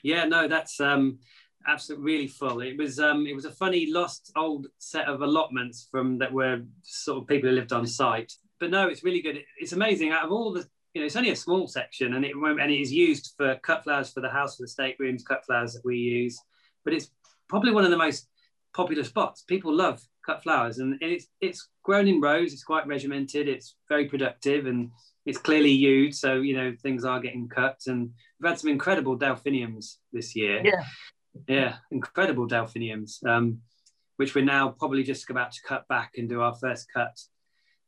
Yeah, no, that's um, absolutely really full. It was um, it was a funny lost old set of allotments from that were sort of people who lived on site. But no, it's really good. It's amazing. Out of all the you know, it's only a small section, and it and it is used for cut flowers for the house, for the state rooms, cut flowers that we use. But it's probably one of the most popular spots. People love cut flowers, and it's it's grown in rows. It's quite regimented. It's very productive, and it's clearly yew. So you know things are getting cut, and we've had some incredible delphiniums this year. Yeah, yeah, incredible delphiniums, um, which we're now probably just about to cut back and do our first cut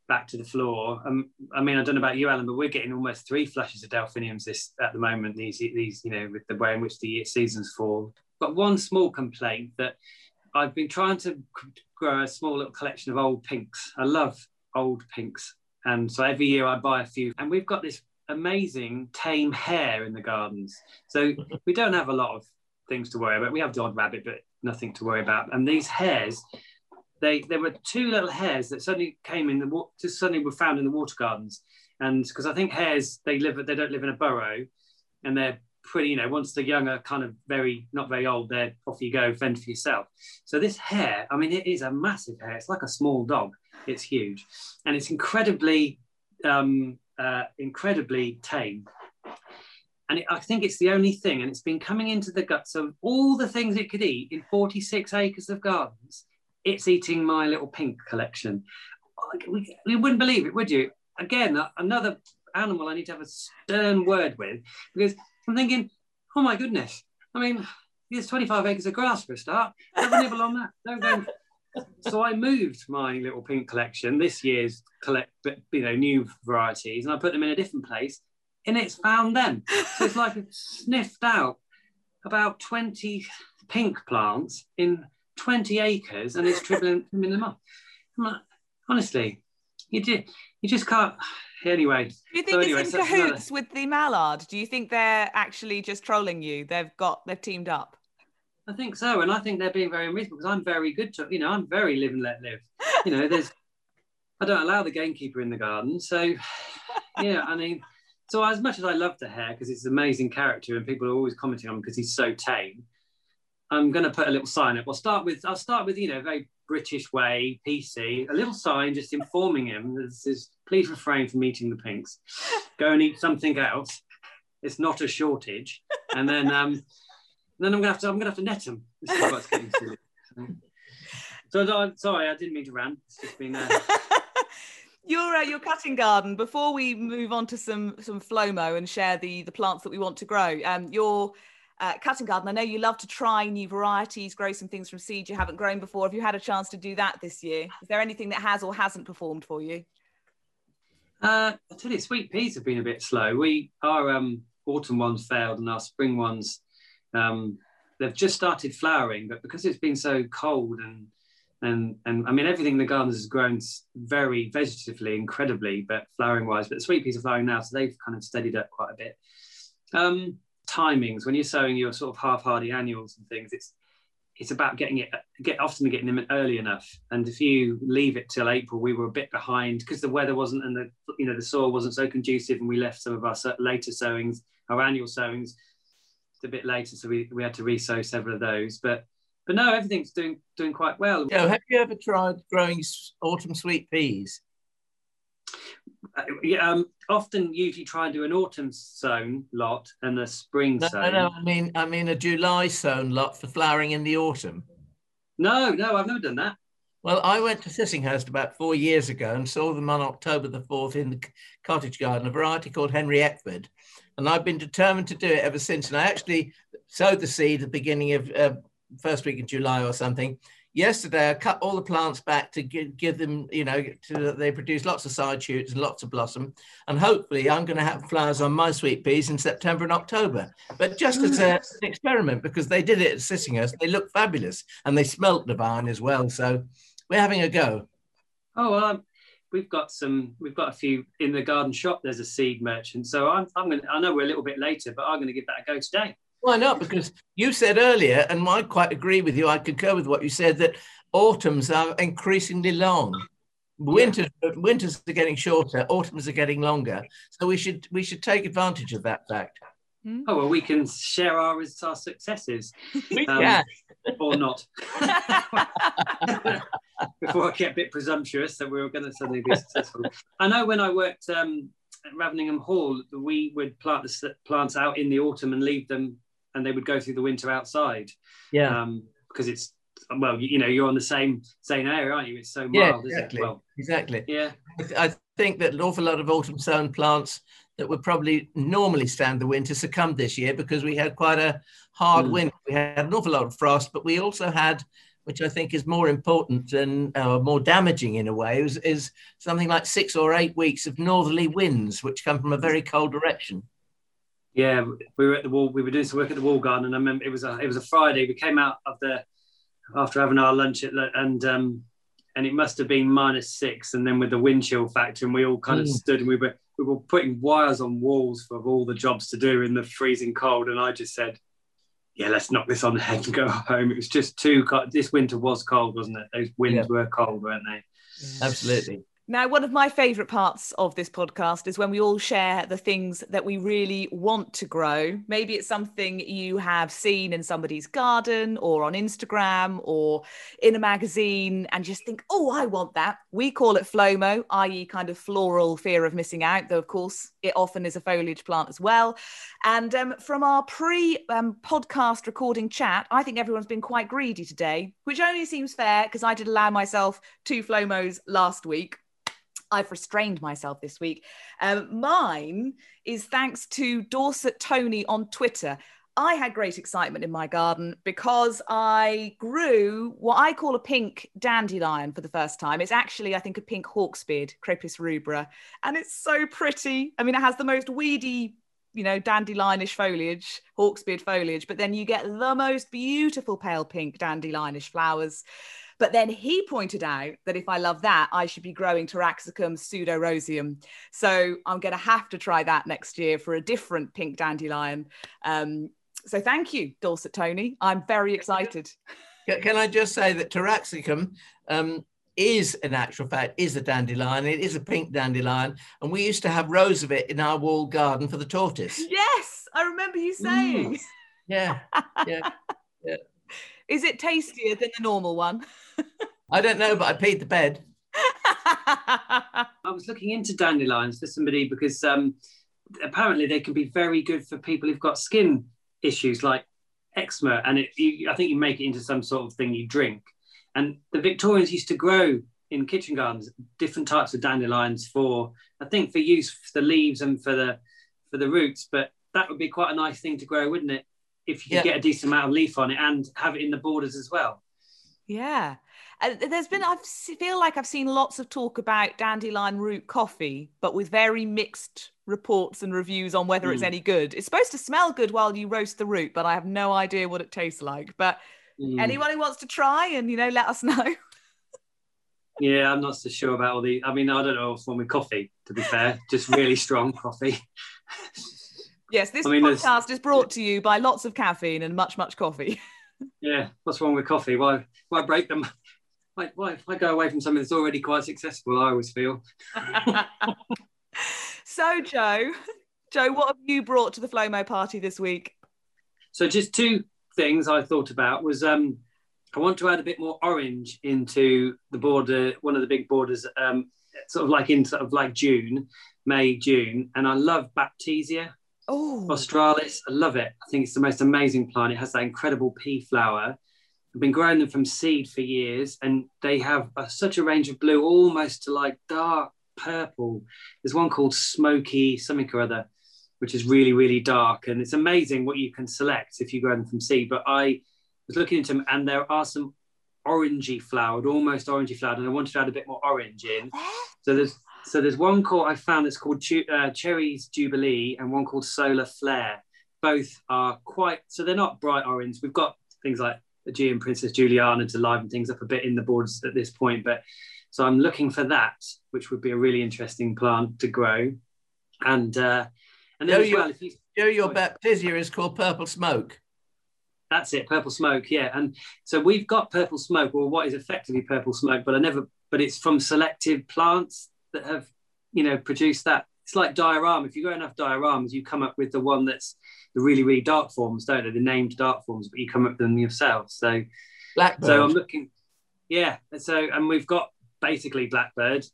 back to the floor. Um, I mean, I don't know about you, Alan, but we're getting almost three flushes of delphiniums this at the moment. These, these, you know, with the way in which the seasons fall. But one small complaint that I've been trying to grow a small little collection of old pinks. I love old pinks, and so every year I buy a few. And we've got this amazing tame hare in the gardens. So we don't have a lot of things to worry about. We have the odd rabbit, but nothing to worry about. And these hares they there were two little hares that suddenly came in the water, just suddenly were found in the water gardens, and because I think hares they live they don't live in a burrow, and they're pretty you know once the young are kind of very not very old they're off you go fend for yourself. So this hare, I mean, it is a massive hare. It's like a small dog. It's huge, and it's incredibly um, uh, incredibly tame. And it, I think it's the only thing, and it's been coming into the guts of all the things it could eat in 46 acres of gardens it's eating my little pink collection. Oh, we, you wouldn't believe it, would you? Again, another animal I need to have a stern word with because I'm thinking, oh my goodness. I mean, there's 25 acres of grass for a start. Have nibble on that. Don't go. So I moved my little pink collection, this year's collect, you know, new varieties, and I put them in a different place, and it's found them. So it's like it sniffed out about 20 pink plants in 20 acres and it's trimming, trimming them up. Like, honestly, you, do, you just can't. Anyway. Do you think so anyway, it's in cahoots another... with the mallard? Do you think they're actually just trolling you? They've got, they've teamed up. I think so. And I think they're being very unreasonable because I'm very good to, you know, I'm very live and let live. You know, there's, I don't allow the gamekeeper in the garden. So, yeah, I mean, so as much as I love the hare because it's an amazing character and people are always commenting on him because he's so tame, I'm going to put a little sign up. I'll start with I'll start with you know very British way, PC, a little sign just informing him this is please refrain from eating the pinks. Go and eat something else. It's not a shortage. And then um, then I'm gonna have to I'm gonna have to net him. This is what's getting silly. So, so sorry, I didn't mean to rant. It's just been. Uh... your uh, your cutting garden. Before we move on to some some FLOMO and share the the plants that we want to grow, um, your uh, cutting garden. I know you love to try new varieties, grow some things from seed you haven't grown before. Have you had a chance to do that this year? Is there anything that has or hasn't performed for you? Uh, I tell you, sweet peas have been a bit slow. We our um, autumn ones failed, and our spring ones um, they've just started flowering, but because it's been so cold and and and I mean everything in the gardens has grown very vegetatively, incredibly, but flowering wise. But the sweet peas are flowering now, so they've kind of steadied up quite a bit. Um, timings when you're sowing your sort of half hardy annuals and things it's it's about getting it get often getting them early enough and if you leave it till april we were a bit behind because the weather wasn't and the you know the soil wasn't so conducive and we left some of our later sowings our annual sowings a bit later so we, we had to re-sow several of those but but no everything's doing doing quite well yeah have you ever tried growing autumn sweet peas uh, yeah, um, often usually try and do an autumn sown lot and a spring no, sown. No, no, I mean, I mean a July sown lot for flowering in the autumn. No, no, I've never done that. Well, I went to Sissinghurst about four years ago and saw them on October the 4th in the cottage garden, a variety called Henry Eckford. And I've been determined to do it ever since. And I actually sowed the seed at the beginning of uh, first week of July or something yesterday I cut all the plants back to give, give them, you know, to, they produce lots of side shoots and lots of blossom. And hopefully I'm going to have flowers on my sweet peas in September and October. But just as a, an experiment, because they did it at Sissinghurst, they look fabulous and they smelt divine as well. So we're having a go. Oh, well, um, we've got some, we've got a few in the garden shop. There's a seed merchant. So I'm, I'm going to, I know we're a little bit later, but I'm going to give that a go today. Why not? Because you said earlier, and I quite agree with you. I concur with what you said that autumns are increasingly long. Winters, yeah. winters are getting shorter. Autumns are getting longer. So we should we should take advantage of that fact. Hmm? Oh well, we can share our our successes, um, yeah. or not. Before I get a bit presumptuous that we were going to suddenly be successful. I know when I worked um, at Raveningham Hall, we would plant the plants out in the autumn and leave them, and they would go through the winter outside. Yeah. Um, because it's well, you, know, you're on the same same area, aren't you? It's so mild, yeah, exactly. Well, exactly. Yeah. I think that an awful lot of autumn sown plants that would probably normally stand the winter succumbed this year because we had quite a hard mm. winter. We had an awful lot of frost, but we also had which I think is more important and uh, more damaging in a way, is, is something like six or eight weeks of northerly winds, which come from a very cold direction. Yeah, we were at the wall. We were doing some work at the wall garden, and I remember it was a it was a Friday. We came out of the after having our lunch at and um, and it must have been minus six, and then with the wind chill factor, and we all kind of mm. stood and we were we were putting wires on walls for all the jobs to do in the freezing cold, and I just said, yeah, let's knock this on the head and go home. It was just too cold. This winter was cold, wasn't it? Those winds yeah. were cold, weren't they? Absolutely. Now, one of my favourite parts of this podcast is when we all share the things that we really want to grow. Maybe it's something you have seen in somebody's garden or on Instagram or in a magazine and just think, oh, I want that. We call it FLOMO, i.e., kind of floral fear of missing out, though, of course, it often is a foliage plant as well. And um, from our pre um, podcast recording chat, I think everyone's been quite greedy today, which only seems fair because I did allow myself two FLOMOs last week. I've restrained myself this week. Um, mine is thanks to Dorset Tony on Twitter. I had great excitement in my garden because I grew what I call a pink dandelion for the first time. It's actually, I think, a pink hawksbeard, Crepis rubra, and it's so pretty. I mean, it has the most weedy, you know, dandelionish foliage, hawksbeard foliage, but then you get the most beautiful pale pink dandelionish flowers. But then he pointed out that if I love that, I should be growing Taraxacum pseudoroseum. So I'm going to have to try that next year for a different pink dandelion. Um, so thank you, Dorset Tony. I'm very excited. Can I just say that Taraxacum um, is, in actual fact, is a dandelion. It is a pink dandelion, and we used to have rows of it in our wall garden for the tortoise. Yes, I remember you saying. Mm. Yeah, yeah, yeah. Is it tastier than the normal one? I don't know, but I paid the bed. I was looking into dandelions for somebody because um, apparently they can be very good for people who've got skin issues like eczema, and it, you, I think you make it into some sort of thing you drink. And the Victorians used to grow in kitchen gardens different types of dandelions for, I think, for use for the leaves and for the for the roots. But that would be quite a nice thing to grow, wouldn't it? If you yeah. get a decent amount of leaf on it and have it in the borders as well. Yeah. Uh, there's been, I feel like I've seen lots of talk about dandelion root coffee, but with very mixed reports and reviews on whether mm. it's hmm. any good. It's supposed to smell good while you roast the root, but I have no idea what it tastes like. But mm. anyone who wants to try and, you know, let us know. yeah, I'm not so sure about all the, I mean, I don't know what's wrong with coffee, to be fair, just really strong coffee. Yes, this I mean, podcast is brought to you by lots of caffeine and much, much coffee. yeah, what's wrong with coffee? Why, why break them? Why, why, why go away from something that's already quite successful? I always feel. so, Joe, Joe, what have you brought to the Flomo party this week? So, just two things I thought about was um, I want to add a bit more orange into the border, one of the big borders, um, sort of like in sort of like June, May, June, and I love Baptisia. Oh, Australis, I love it. I think it's the most amazing plant. It has that incredible pea flower. I've been growing them from seed for years, and they have a, such a range of blue, almost to like dark purple. There's one called Smoky something or other, which is really, really dark, and it's amazing what you can select if you grow them from seed. But I was looking into them, and there are some orangey flowered, almost orangey flowered, and I wanted to add a bit more orange in. So there's so there's one called I found that's called uh, Cherries Jubilee and one called Solar Flare. Both are quite so they're not bright orange. We've got things like a Geum Princess Juliana to liven things up a bit in the boards at this point, but so I'm looking for that, which would be a really interesting plant to grow. And uh, and then Joe, well, if you, Joe, your baptisia is called Purple Smoke. That's it, purple smoke. Yeah, and so we've got purple smoke, or what is effectively purple smoke, but I never. But it's from selected plants that have you know produced that it's like dierama if you go enough dieramas you come up with the one that's the really really dark forms don't they the named dark forms but you come up with them yourself so blackbird so i'm looking yeah so and we've got basically blackbird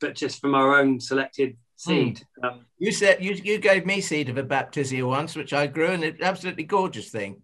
but just from our own selected seed. Mm. Um, you said you, you gave me seed of a baptisia once, which I grew, and it's absolutely gorgeous thing.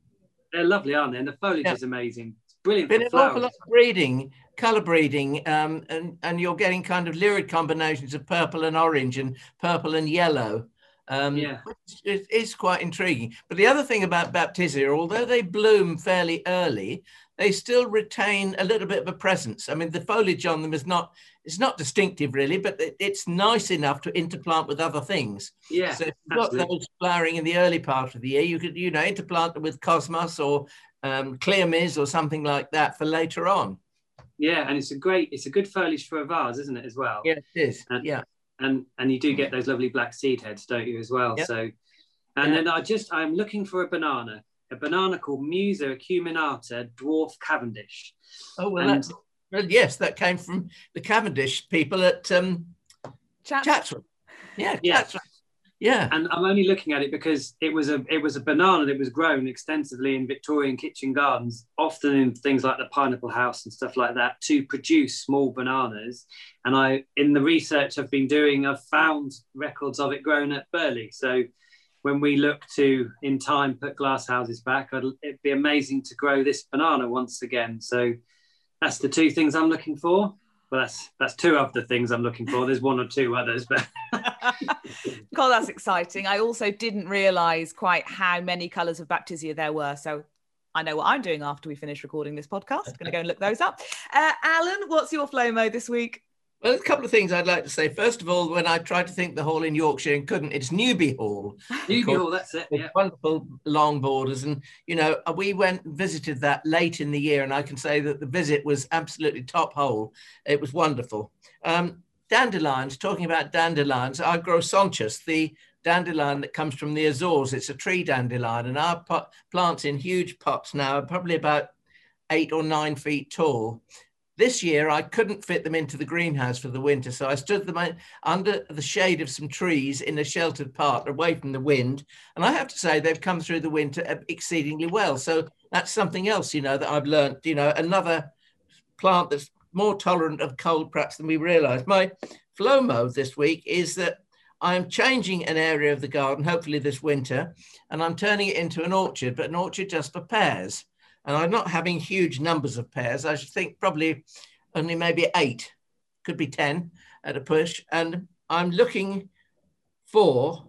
They're lovely, aren't they? And the foliage yeah. is amazing. It's brilliant. Been an awful lot of breeding, color breeding, um, and and you're getting kind of lurid combinations of purple and orange and purple and yellow. Um, yeah, it is quite intriguing. But the other thing about baptisia, although they bloom fairly early, they still retain a little bit of a presence. I mean, the foliage on them is not it's not distinctive really, but it's nice enough to interplant with other things. Yeah. So if you've got those flowering in the early part of the year, you could you know interplant them with cosmos or um, clearmis or something like that for later on. Yeah, and it's a great, it's a good foliage for a vase, isn't it, as well? Yeah, it is. And, yeah and and you do get those lovely black seed heads, don't you, as well? Yep. So, and yep. then I just I'm looking for a banana, a banana called Musa acuminata dwarf Cavendish. Oh well, and, well, yes, that came from the Cavendish people at um, Chatsworth. Yeah, yeah. Chatsworth. Yeah. And I'm only looking at it because it was a it was a banana that was grown extensively in Victorian kitchen gardens, often in things like the pineapple house and stuff like that, to produce small bananas. And I in the research I've been doing, I've found records of it grown at Burghley. So when we look to in time put glass houses back, it'd be amazing to grow this banana once again. So that's the two things I'm looking for. Well, that's that's two of the things I'm looking for. There's one or two others, but God, that's exciting. I also didn't realise quite how many colours of baptisia there were. So I know what I'm doing after we finish recording this podcast. I'm going to go and look those up. Uh, Alan, what's your FLOMO this week? Well, a couple of things I'd like to say. First of all, when I tried to think the hall in Yorkshire and couldn't, it's Newby Hall. Newby Hall, that's it. Yeah. Wonderful long borders. And, you know, uh, we went and visited that late in the year, and I can say that the visit was absolutely top hole. It was wonderful. Um, dandelions, talking about dandelions, I grow Sonchus, the dandelion that comes from the Azores. It's a tree dandelion, and our pot, plants in huge pots now, are probably about eight or nine feet tall. This year, I couldn't fit them into the greenhouse for the winter, so I stood them under the shade of some trees in a sheltered part away from the wind. And I have to say, they've come through the winter uh, exceedingly well. So that's something else, you know, that I've learned, you know, another plant that's more tolerant of cold perhaps than we realize. My flow mode this week is that I'm changing an area of the garden, hopefully this winter, and I'm turning it into an orchard, but an orchard just for pears. And I'm not having huge numbers of pears. I should think probably only maybe eight, could be 10 at a push. And I'm looking for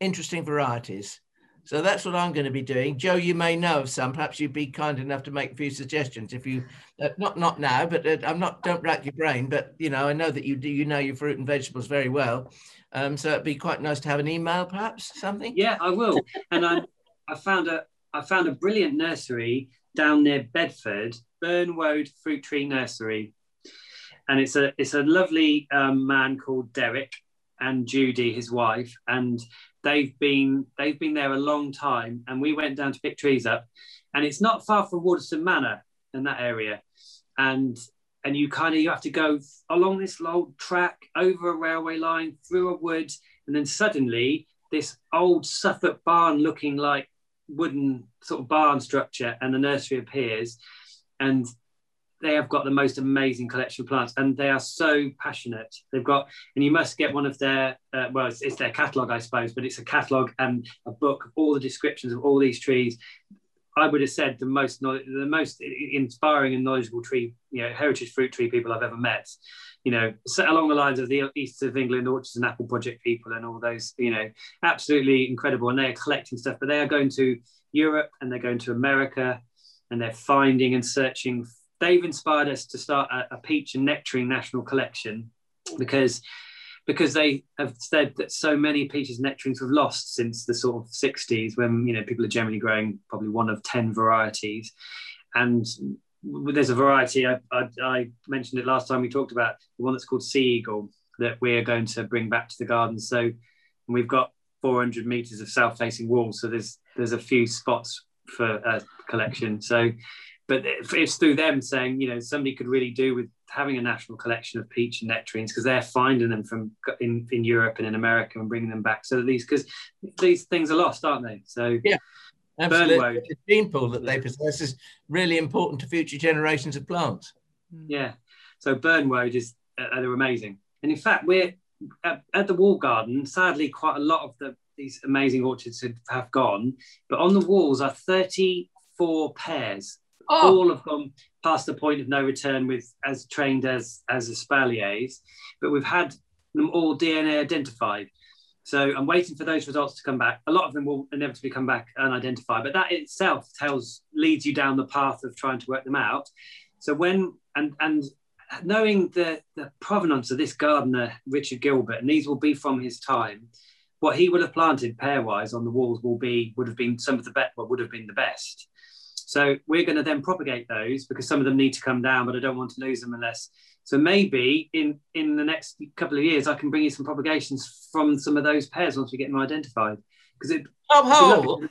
interesting varieties. So that's what I'm going to be doing. Joe, you may know of some. Perhaps you'd be kind enough to make a few suggestions if you, uh, not not now, but uh, I'm not. Don't rack your brain. But you know, I know that you do. You know your fruit and vegetables very well. Um, so it'd be quite nice to have an email, perhaps something. Yeah, I will. And I, I found a, I found a brilliant nursery down near Bedford, Bernwode Fruit Tree Nursery, and it's a it's a lovely um, man called Derek and Judy, his wife, and they've been they've been there a long time. And we went down to pick trees up, and it's not far from Waddesdon Manor in that area, and and you kind of you have to go along this long track over a railway line through a wood, and then suddenly this old Suffolk barn looking like wooden sort of barn structure and the nursery appears and they have got the most amazing collection of plants and they are so passionate. They've got and you must get one of their uh, well it's, it's, their catalog i suppose but it's a catalog and a book of all the descriptions of all these trees. I would have said the most the most inspiring and knowledgeable tree you know heritage fruit tree people i've ever met you know, set along the lines of the East of England Orchards and Apple Project people and all those, you know, absolutely incredible. And they are collecting stuff, but they are going to Europe and they're going to America and they're finding and searching. They've inspired us to start a, a peach and nectarine national collection because because they have said that so many peaches and nectarines have lost since the sort of 60s when you know people are generally growing probably one of 10 varieties and there's a variety. I, I, I, mentioned it last time we talked about the one that's called Sea Eagle that we're going to bring back to the garden. So we've got 400 meters of south-facing walls. So there's there's a few spots for a collection. So, but it's through them saying you know somebody could really do with having a national collection of peach and nectarines because they're finding them from in, in Europe and in America and bringing them back. So these because these things are lost, aren't they? So yeah. Absolutely. The gene pool that they possess is really important to future generations of plants. Hmm. Yeah. So Bernwode is uh, they're amazing. And in fact, we're at, at the wall garden, sadly, quite a lot of the these amazing orchids have, have gone, but on the walls are 34 pears. Oh. All of them past the point of no return with as trained as as espaliers, but we've had them all DNA identified. So I'm waiting for those results to come back. A lot of them will inevitably come back unidentified, but that itself tells leads you down the path of trying to work them out. So when and and knowing the the provenance of this gardener Richard Gilbert, and these will be from his time, what he would have planted pairwise on the walls will be would have been some of the best. What would have been the best. So we're going to then propagate those because some of them need to come down, but I don't want to lose them unless. So maybe in in the next couple of years, I can bring you some propagations from some of those pears once we get them identified. Because it, Oh,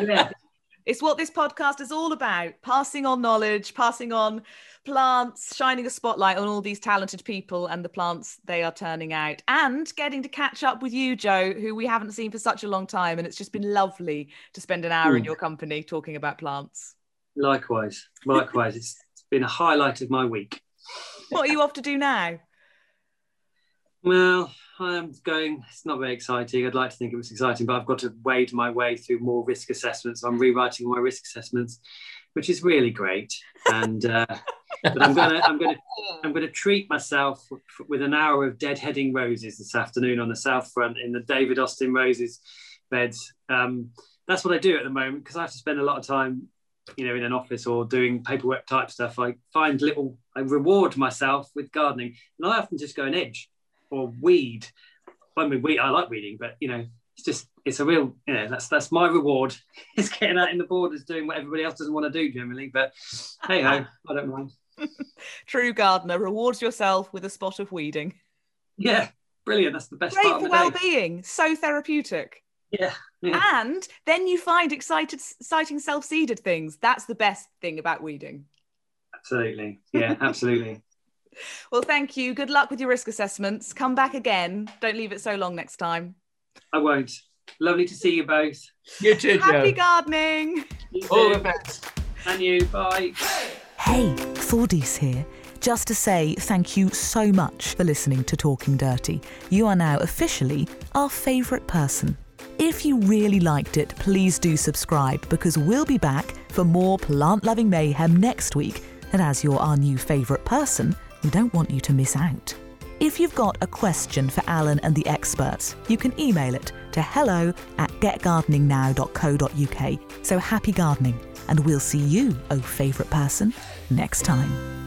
yeah, It's what this podcast is all about passing on knowledge, passing on plants, shining a spotlight on all these talented people and the plants they are turning out, and getting to catch up with you, Joe, who we haven't seen for such a long time. And it's just been lovely to spend an hour in Mm. your company talking about plants. likewise, likewise. it's been a highlight of my week. What are you off to do now? Well, I'm going. It's not very exciting. I'd like to think it was exciting, but I've got to wade my way through more risk assessments. I'm rewriting my risk assessments, which is really great. And uh, but I'm gonna, I'm gonna, I'm gonna treat myself with an hour of deadheading roses this afternoon on the south front in the David Austin roses beds. Um, that's what I do at the moment because I have to spend a lot of time, you know, in an office or doing paperwork type stuff. I find little, I reward myself with gardening, and I often just go and edge or weed. I mean, we i like weeding, but you know, it's just it's a real, you know, that's that's my reward. It's getting out in the borders, doing what everybody else doesn't want to do generally. But hey ho, I don't mind. True gardener rewards yourself with a spot of weeding. Yeah, brilliant. That's the best Great part for of the day. well-being, so therapeutic. Yeah, yeah. And then you find excited, exciting self-seeded things. That's the best thing about weeding. absolutely. Yeah, absolutely. Well, thank you. Good luck with your risk assessments. Come back again. Don't leave it so long next time. I won't. Lovely to see you both. you too, Happy Joe. gardening. You All too. the best. And you. Bye. Hey, Thordis here. Just to say thank you so much for listening to Talking Dirty. You are now officially our favourite person. If you really liked it, please do subscribe because we'll be back for more plant loving mayhem next week. And as you're our new favourite person, we don't want you to miss out. If you've got a question for Alan and the experts, you can email it to hello at getgardeningnow.co.uk. So happy gardening, and we'll see you, oh favourite person, next time.